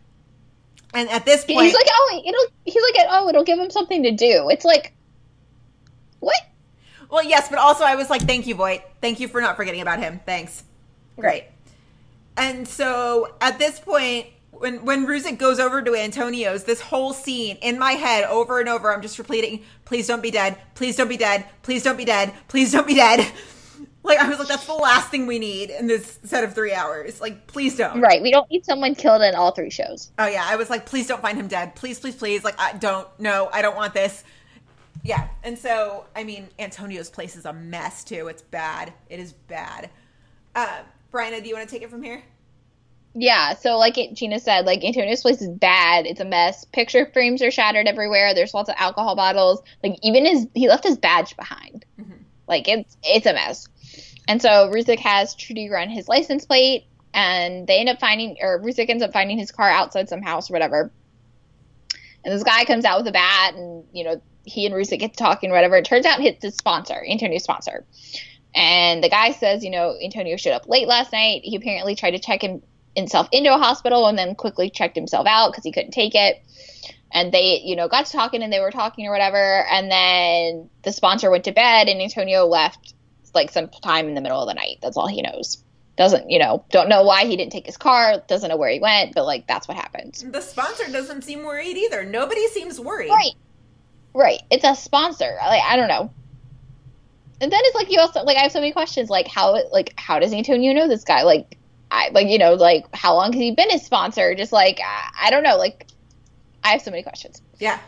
And at this point, He's like, oh, it'll. He's like, oh, it'll give him something to do. It's like, what? well, yes, but also I was like, thank you, Voight. Thank you for not forgetting about him. Thanks. Great. And so at this point, when when Ruzek goes over to Antonio's, this whole scene in my head over and over, I'm just repeating, please don't be dead. Please don't be dead. Please don't be dead. Please don't be dead. Like I was like, that's the last thing we need in this set of three hours. Like, please don't. Right. We don't need someone killed in all three shows. Oh yeah, I was like, please don't find him dead. Please, please, please. Like, I don't. No, I don't want this. Yeah, and so I mean, Antonio's place is a mess too. It's bad. It is bad. Uh, Bryna, do you want to take it from here? Yeah, so like it, Gina said, like Antonio's place is bad. It's a mess. Picture frames are shattered everywhere. There's lots of alcohol bottles. Like even his he left his badge behind. Mm-hmm. Like it's it's a mess. And so Ruzek has Trudy run his license plate, and they end up finding or Ruzek ends up finding his car outside some house or whatever. And this guy comes out with a bat, and you know he and Ruzek get to talking or whatever. It turns out it's his sponsor, Antonio's sponsor. And the guy says, you know, Antonio showed up late last night. He apparently tried to check him himself into a hospital and then quickly checked himself out because he couldn't take it. And they, you know, got to talking and they were talking or whatever. And then the sponsor went to bed and Antonio left like some time in the middle of the night. That's all he knows. Doesn't, you know, don't know why he didn't take his car, doesn't know where he went, but like that's what happened. The sponsor doesn't seem worried either. Nobody seems worried. Right. Right. It's a sponsor. Like I don't know. And then it's like you also like I have so many questions like how like how does Antonio know this guy? Like I like you know like how long has he been his sponsor? Just like I, I don't know like I have so many questions. Yeah.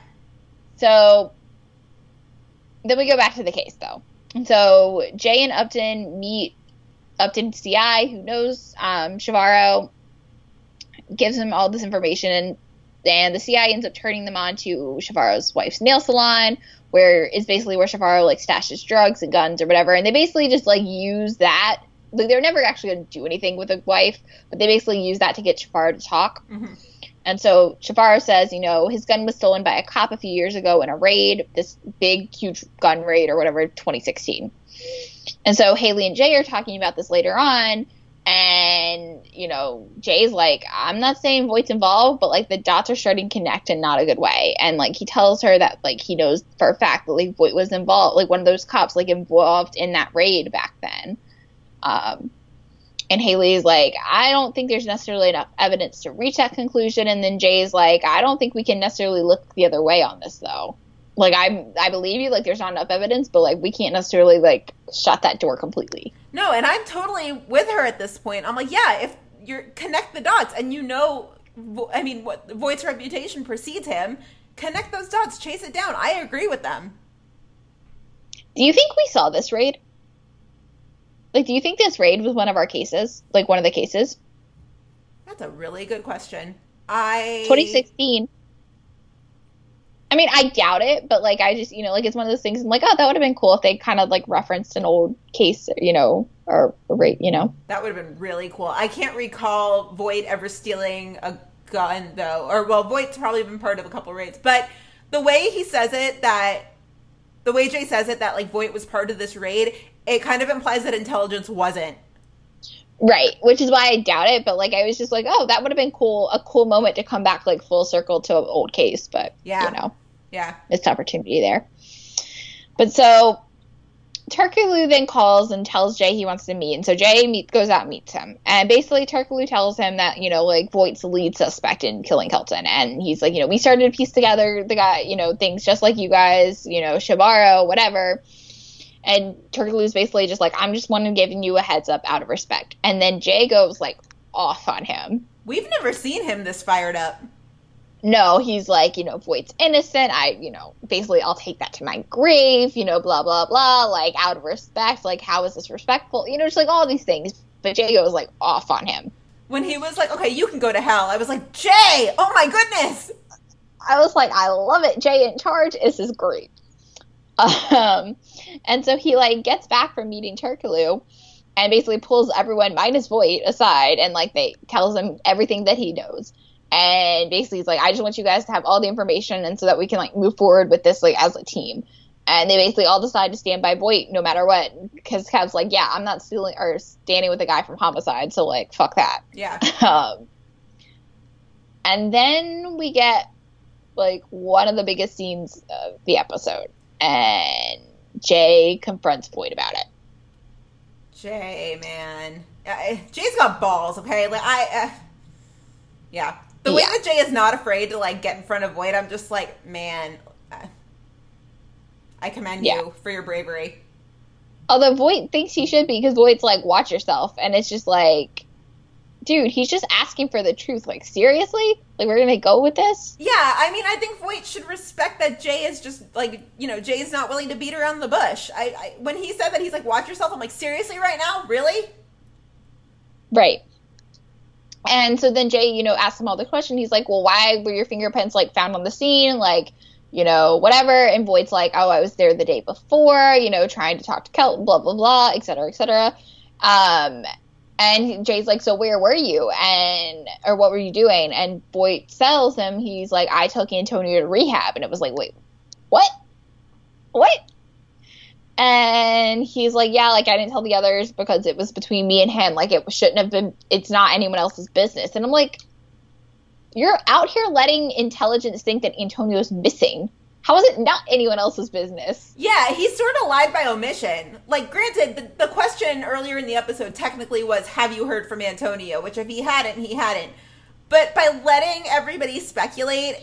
So then we go back to the case though. And so Jay and Upton meet Upton CI, who knows um, Chavarro, gives him all this information, and and the CI ends up turning them on to Chavarro's wife's nail salon, where is basically where Chavarro like stashes drugs and guns or whatever, and they basically just like use that. Like they're never actually going to do anything with a wife, but they basically use that to get Chavarro to talk. Mm-hmm. And so Chavarro says, you know, his gun was stolen by a cop a few years ago in a raid, this big, huge gun raid or whatever, 2016. And so Haley and Jay are talking about this later on. And, you know, Jay's like, I'm not saying Voight's involved, but like the dots are starting to connect in not a good way. And like he tells her that like he knows for a fact that like Voight was involved, like one of those cops like involved in that raid back then. Um, and Hailey's like, I don't think there's necessarily enough evidence to reach that conclusion. And then Jay's like, I don't think we can necessarily look the other way on this though. Like I, I believe you. Like there's not enough evidence, but like we can't necessarily like shut that door completely. No, and I'm totally with her at this point. I'm like, yeah, if you're connect the dots and you know, Vo- I mean, what Voight's reputation precedes him, connect those dots, chase it down. I agree with them. Do you think we saw this raid? Like, do you think this raid was one of our cases? Like one of the cases? That's a really good question. I 2016. I mean, I doubt it, but like, I just, you know, like it's one of those things. I'm like, oh, that would have been cool if they kind of like referenced an old case, you know, or rate, you know. That would have been really cool. I can't recall Voight ever stealing a gun though, or well, Voight's probably been part of a couple raids, but the way he says it, that the way Jay says it, that like Voight was part of this raid, it kind of implies that intelligence wasn't. Right, which is why I doubt it. But like, I was just like, oh, that would have been cool, a cool moment to come back like full circle to an old case. But Yeah. you know, Yeah. missed opportunity there. But so Turkaloo then calls and tells Jay he wants to meet, and so Jay meet, goes out and meets him, and basically Turkaloo tells him that you know like Voight's the lead suspect in killing Kelton, and he's like you know we started to piece together the guy you know things just like you guys you know Chavarro whatever, and Turkaloo's basically just like I'm just wanting giving you a heads up out of respect, and then Jay goes like off on him. We've never seen him this fired up. no, he's like, you know, Voight's innocent. I, you know, basically I'll take that to my grave, you know, blah, blah, blah, like out of respect. Like, how is this respectful? You know, just like all these things. But Jay goes like off on him. When he was like, okay, you can go to hell, I was like, Jay, oh my goodness. I was like, I love it. Jay in charge. This is great. Um, and so he like gets back from meeting Turkaloo and basically pulls everyone minus Voight aside and like they tells him everything that he knows. And basically he's like, I just want you guys to have all the information and so that we can like move forward with this like as a team. And they basically all decide to stand by Voight no matter what. Because Kev's like, yeah, I'm not stealing or standing with the guy from homicide, so like fuck that. Yeah. Um, and then we get like one of the biggest scenes of the episode, and Jay confronts Voight about it. Jay, man. Uh, Jay's got balls, okay? Like, I. Uh, yeah. The way Yeah. that Jay is not afraid to, like, get in front of Voight, I'm just like, man. Uh, I commend Yeah. you for your bravery. Although Voight thinks he should be because Voight's like, watch yourself, and it's just like, dude, he's just asking for the truth. Like, seriously? Like, we're gonna go with this? Yeah, I mean, I think Voight should respect that Jay is just like, you know, Jay's not willing to beat around the bush. I, I when he said that, he's like, "Watch yourself." I'm like, seriously, right now, really? Right. And so then Jay, you know, asks him all the question. He's like, well, why were your fingerprints like found on the scene? Like, you know, whatever. And Voight's like, oh, I was there the day before, you know, trying to talk to Kelt, blah, blah, blah, et cetera, et cetera. Um, and Jay's like, so where were you? And, or what were you doing? And Voight tells him, he's like, I took Antonio to rehab. And it was like, wait, what? What? And he's like, yeah, like I didn't tell the others because it was between me and him. Like it shouldn't have been. It's not anyone else's business. And I'm like, you're out here letting intelligence think that Antonio's missing. How is it not anyone else's business? Yeah, he sort of lied by omission. Like, granted, the, the question earlier in the episode technically was, "Have you heard from Antonio?" Which, if he hadn't, he hadn't. But by letting everybody speculate,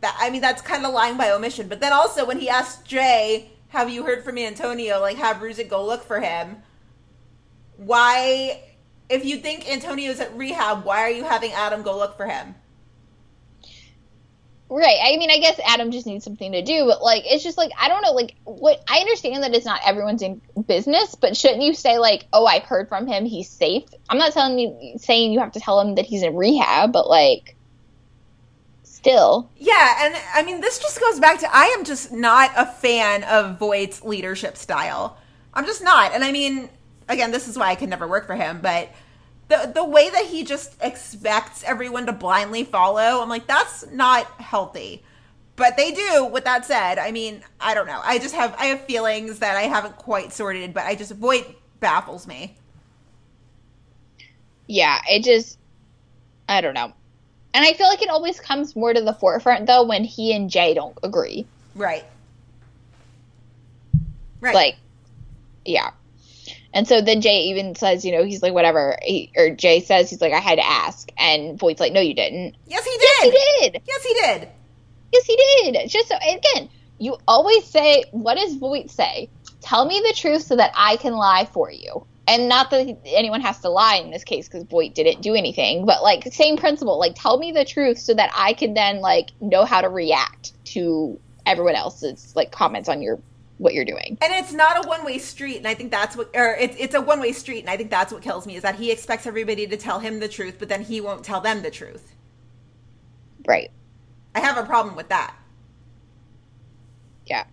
that I mean, that's kind of lying by omission. But then also, when he asked Jay, "Have you heard from Antonio?" Like, have Ruzek go look for him. Why, if you think Antonio's at rehab, why are you having Adam go look for him? Right. I mean, I guess Adam just needs something to do, but like, it's just like I don't know. Like, what I understand that it's not everyone's in business, but shouldn't you say like, "Oh, I've heard from him. He's safe." I'm not telling you saying you have to tell him that he's in rehab, but like, still, Yeah, and I mean, this just goes back to I am just not a fan of Voight's leadership style. I'm just not. And I mean, again, this is why I could never work for him, but the the way that he just expects everyone to blindly follow, I'm like, that's not healthy. But they do. With that said, I mean, I don't know. I just have I have feelings that I haven't quite sorted, but I just Voight baffles me. yeah, it just, I don't know. And I feel like it always comes more to the forefront though when he and Jay don't agree. Right. Right. Like, yeah. And so then Jay even says, you know, he's like, whatever. He, or Jay says, he's like, I had to ask. And Voight's like, no, you didn't. yes, he did. Yes, he did. Yes, he did. Yes, he did. It's just so, again, you always say, what does Voight say? Tell me the truth so that I can lie for you. And not that anyone has to lie in this case because Voight didn't do anything, but like, same principle. Like, tell me the truth so that I can then, like, know how to react to everyone else's, like, comments on your, what you're doing. And it's not a one way street, and I think that's what, or it's it's a one way street, and I think that's what kills me is that he expects everybody to tell him the truth, but then he won't tell them the truth. Right. I have a problem with that. Yeah.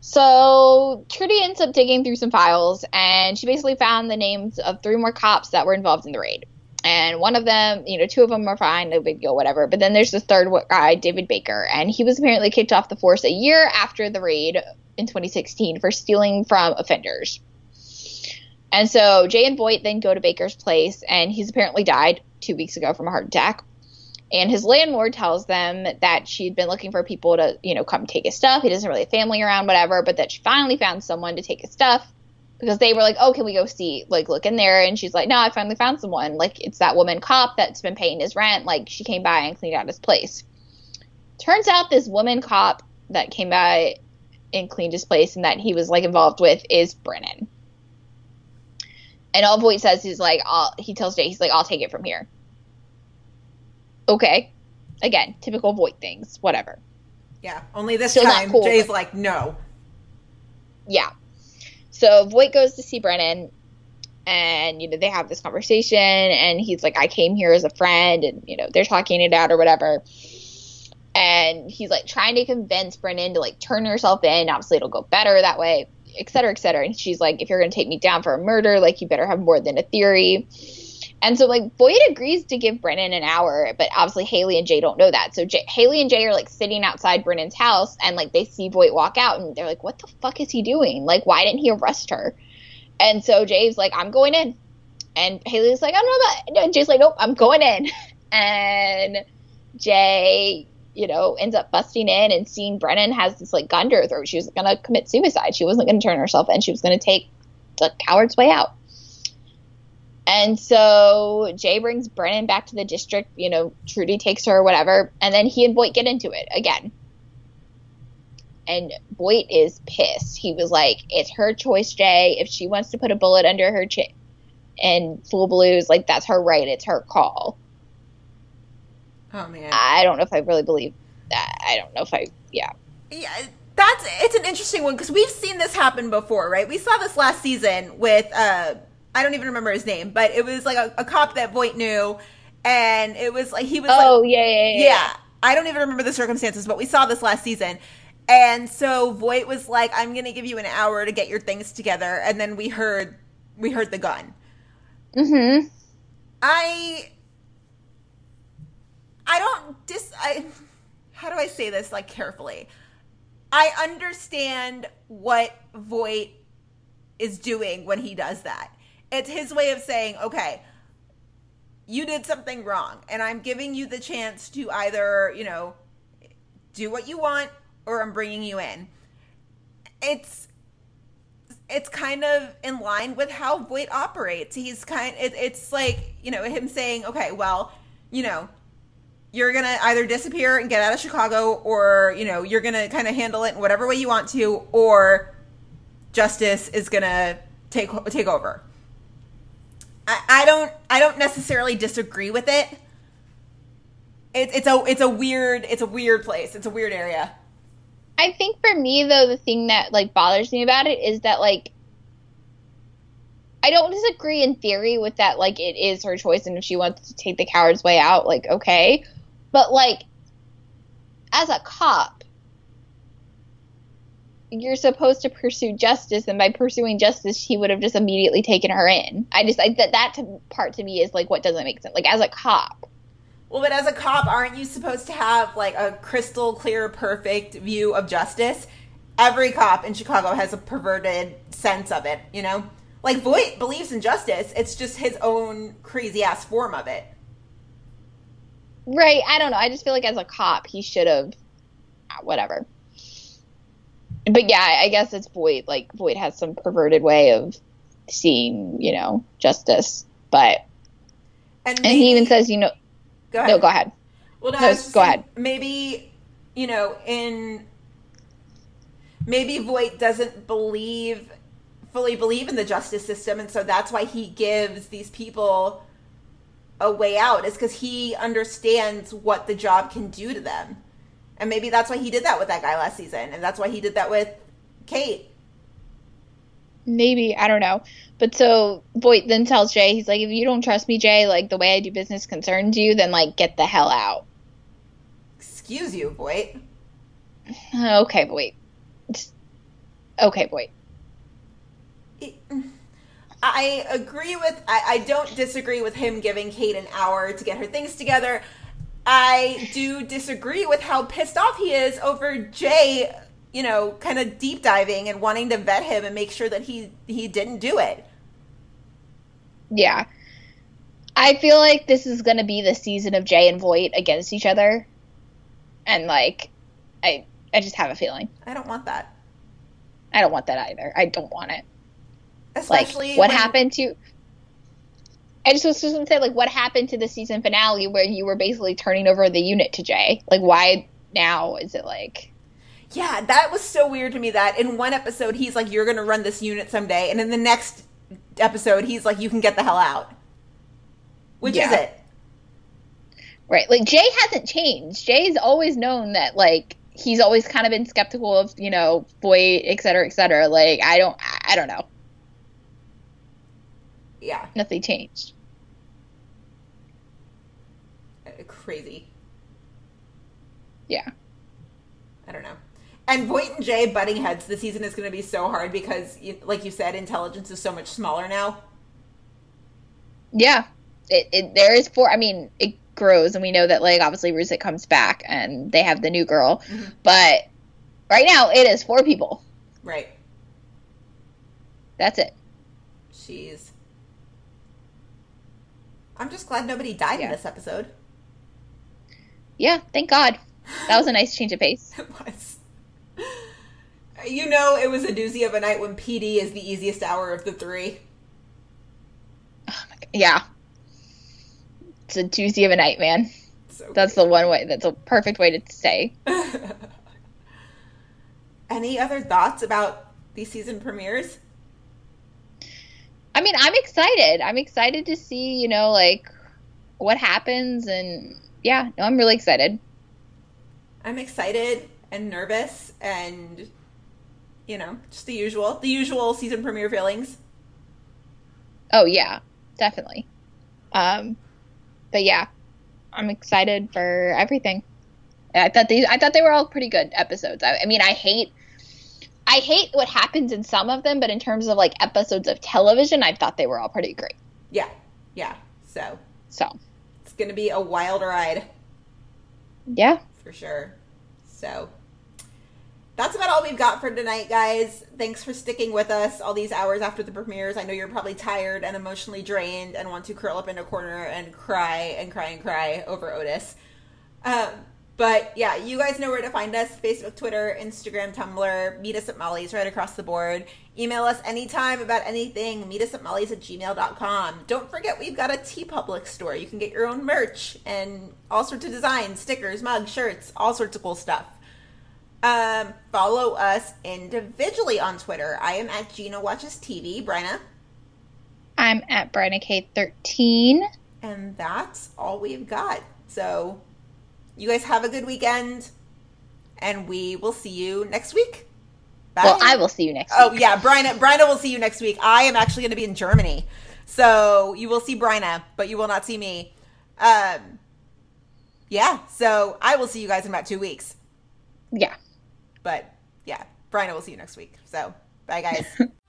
So Trudy ends up digging through some files, and she basically found the names of three more cops that were involved in the raid. And one of them, you know, two of them are fine, no big deal, whatever. But then there's the third guy, David Baker, and he was apparently kicked off the force a year after the raid in 2016 for stealing from offenders. And so Jay and Voight then go to Baker's place, and he's apparently died two weeks ago from a heart attack. And his landlord tells them that she'd been looking for people to, you know, come take his stuff. He doesn't really have family around, whatever, but that she finally found someone to take his stuff because they were like, oh, can we go see, like, look in there? And she's like, no, I finally found someone. Like, it's that woman cop that's been paying his rent. Like, she came by and cleaned out his place. Turns out this woman cop that came by and cleaned his place and that he was, like, involved with is Brennan. And all Voight says he's like, I'll, he tells Jay, he's like, I'll take it from here. Okay. Again, typical Voight things, whatever. Yeah. Only this Still time, cool, Jay's like, no. yeah. So Voight goes to see Brennan, and you know they have this conversation, and he's like, "I came here as a friend," and you know they're talking it out or whatever. And he's like trying to convince Brennan to like turn herself in. Obviously, it'll go better that way, et cetera, et cetera. And she's like, "If you're gonna take me down for a murder, like you better have more than a theory." And so like Voight agrees to give Brennan an hour, but obviously Hailey and Jay don't know that. So Jay, Hailey and Jay are like sitting outside Brennan's house, and like they see Voight walk out, and they're like, "What the fuck is he doing? Like, why didn't he arrest her?" And so Jay's like, "I'm going in," and Hailey's like, "I don't know about." And Jay's like, "Nope, I'm going in," and Jay. You know, ends up busting in and seeing Brennan has this like gun to her throat. She was gonna commit suicide. She wasn't gonna turn herself in. She was gonna take the coward's way out. And so Jay brings Brennan back to the district. You know, Trudy takes her or whatever. And then he and Voight get into it again. And Voight is pissed. He was like, it's her choice, Jay. If she wants to put a bullet under her chin and full blues, like, that's her right. It's her call. Oh, man. I don't know if I really believe that. I don't know if I, yeah. yeah, that's it's an interesting one because we've seen this happen before, right? We saw this last season with uh I don't even remember his name, but it was like a, a cop that Voight knew, and it was like he was Oh, like yeah, yeah, yeah. yeah. I don't even remember the circumstances, but we saw this last season. And so Voight was like, "I'm gonna give you an hour to get your things together," and then we heard we heard the gun. Mm-hmm. I I don't dis I how do I say this like carefully? I understand what Voight is doing when he does that. It's his way of saying, okay, you did something wrong, and I'm giving you the chance to either, you know, do what you want or I'm bringing you in. It's it's kind of in line with how Voight operates. He's kind it, it's like, you know, him saying, "Okay, well, you know, you're going to either disappear and get out of Chicago or, you know, you're going to kind of handle it in whatever way you want to or justice is going to take take over." I, don't I don't necessarily disagree with it. It's it's a it's a weird it's a weird place. It's a weird area. I think for me though, the thing that like bothers me about it is that like I don't disagree in theory with that. Like it is her choice, and if she wants to take the coward's way out, like okay, but like as a cop, you're supposed to pursue justice, and by pursuing justice, he would have just immediately taken her in. I just I, that that to, part to me is like what doesn't make sense. Like as a cop, Well, but as a cop, aren't you supposed to have like a crystal clear, perfect view of justice? Every cop in Chicago has a perverted sense of it, you know? Like Voight believes in justice. It's just his own crazy ass form of it. Right. I don't know. I just feel like as a cop, he should have, whatever. But yeah, I guess it's Voight. Like Voight has some perverted way of seeing, you know, justice. But And, and he even says, you know, go ahead. no, go ahead. Well, no, No, go ahead. Maybe you know, in maybe Voight doesn't believe fully believe in the justice system, and so that's why he gives these people a way out. Is because he understands what the job can do to them, and maybe that's why he did that with that guy last season, and that's why he did that with Kate. Maybe I don't know. But so Voight then tells Jay, he's like, if you don't trust me, Jay, like the way I do business concerns you, then like get the hell out. Excuse you, Voight. Okay, Voight. Okay, Voight. I agree with. I, I don't disagree with him giving Kate an hour to get her things together. I do disagree with how pissed off he is over Jay. You know, kind of deep diving and wanting to vet him and make sure that he he didn't do it. Yeah. I feel like this is going to be the season of Jay and Voight against each other. And like I I just have a feeling. I don't want that. I don't want that either. I don't want it. Like Especially what when- happened to I just was just gonna say like what happened to the season finale where you were basically turning over the unit to Jay? Like why now is it like Yeah, that was so weird to me. That in one episode he's like, "You're gonna run this unit someday," and in the next episode he's like, "You can get the hell out." Which is it? Right. Like Jay hasn't changed. Jay's always known that like he's always kind of been skeptical of, you know, Voight, et cetera, et cetera. Like I don't I don't know. Yeah, Nothing changed. Uh, crazy. Yeah. I don't know. And Voight and Jay butting heads this season is going to be so hard because, like you said, intelligence is so much smaller now. Yeah. It, it there is four I mean, it grows and we know that like obviously Ruzek comes back and they have the new girl. But right now it is four people. Right. That's it. Jeez. I'm just glad nobody died in this episode. Yeah, thank God. That was a nice change of pace. It was. You know, it was a doozy of a night when PD is the easiest hour of the three. Yeah. It's a Tuesday of a night, man. So That's the one way. That's a perfect way to say. Any other thoughts about these season premieres? I mean, I'm excited. I'm excited to see, you know, like what happens and yeah, no, I'm really excited. I'm excited and nervous and, you know, just the usual. The usual season premiere feelings. Oh yeah, definitely. Um but yeah, I'm excited for everything. I thought these I thought they were all pretty good episodes. I, I mean, I hate I hate what happens in some of them, but in terms of like episodes of television, I thought they were all pretty great. Yeah. Yeah. So So, it's going to be a wild ride. yeah. for sure. So that's about all we've got for tonight, guys. Thanks for sticking with us all these hours after the premieres. I know you're probably tired and emotionally drained and want to curl up in a corner and cry and cry and cry over Otis. Um, but yeah, you guys know where to find us Facebook, Twitter, Instagram, Tumblr. Meet us at Molly's right across the board. Email us anytime about anything. Meet us at Molly's at gmail.com. Don't forget, we've got a TeePublic store. You can get your own merch and all sorts of designs, stickers, mugs, shirts, all sorts of cool stuff. Um, follow us individually on Twitter. I am at Gina Watches TV, Bryna. I'm at Brenna K13. And that's all we've got. So you guys have a good weekend, and we will see you next week. Bye. Well, I will see you next Oh week. yeah, Bryna. Bryna will see you next week. I am actually going to be in Germany, so you will see Bryna, but you will not see me. Um, yeah. So I will see you guys in about two weeks. Yeah. But yeah, Bryna will see you next week. So bye, guys.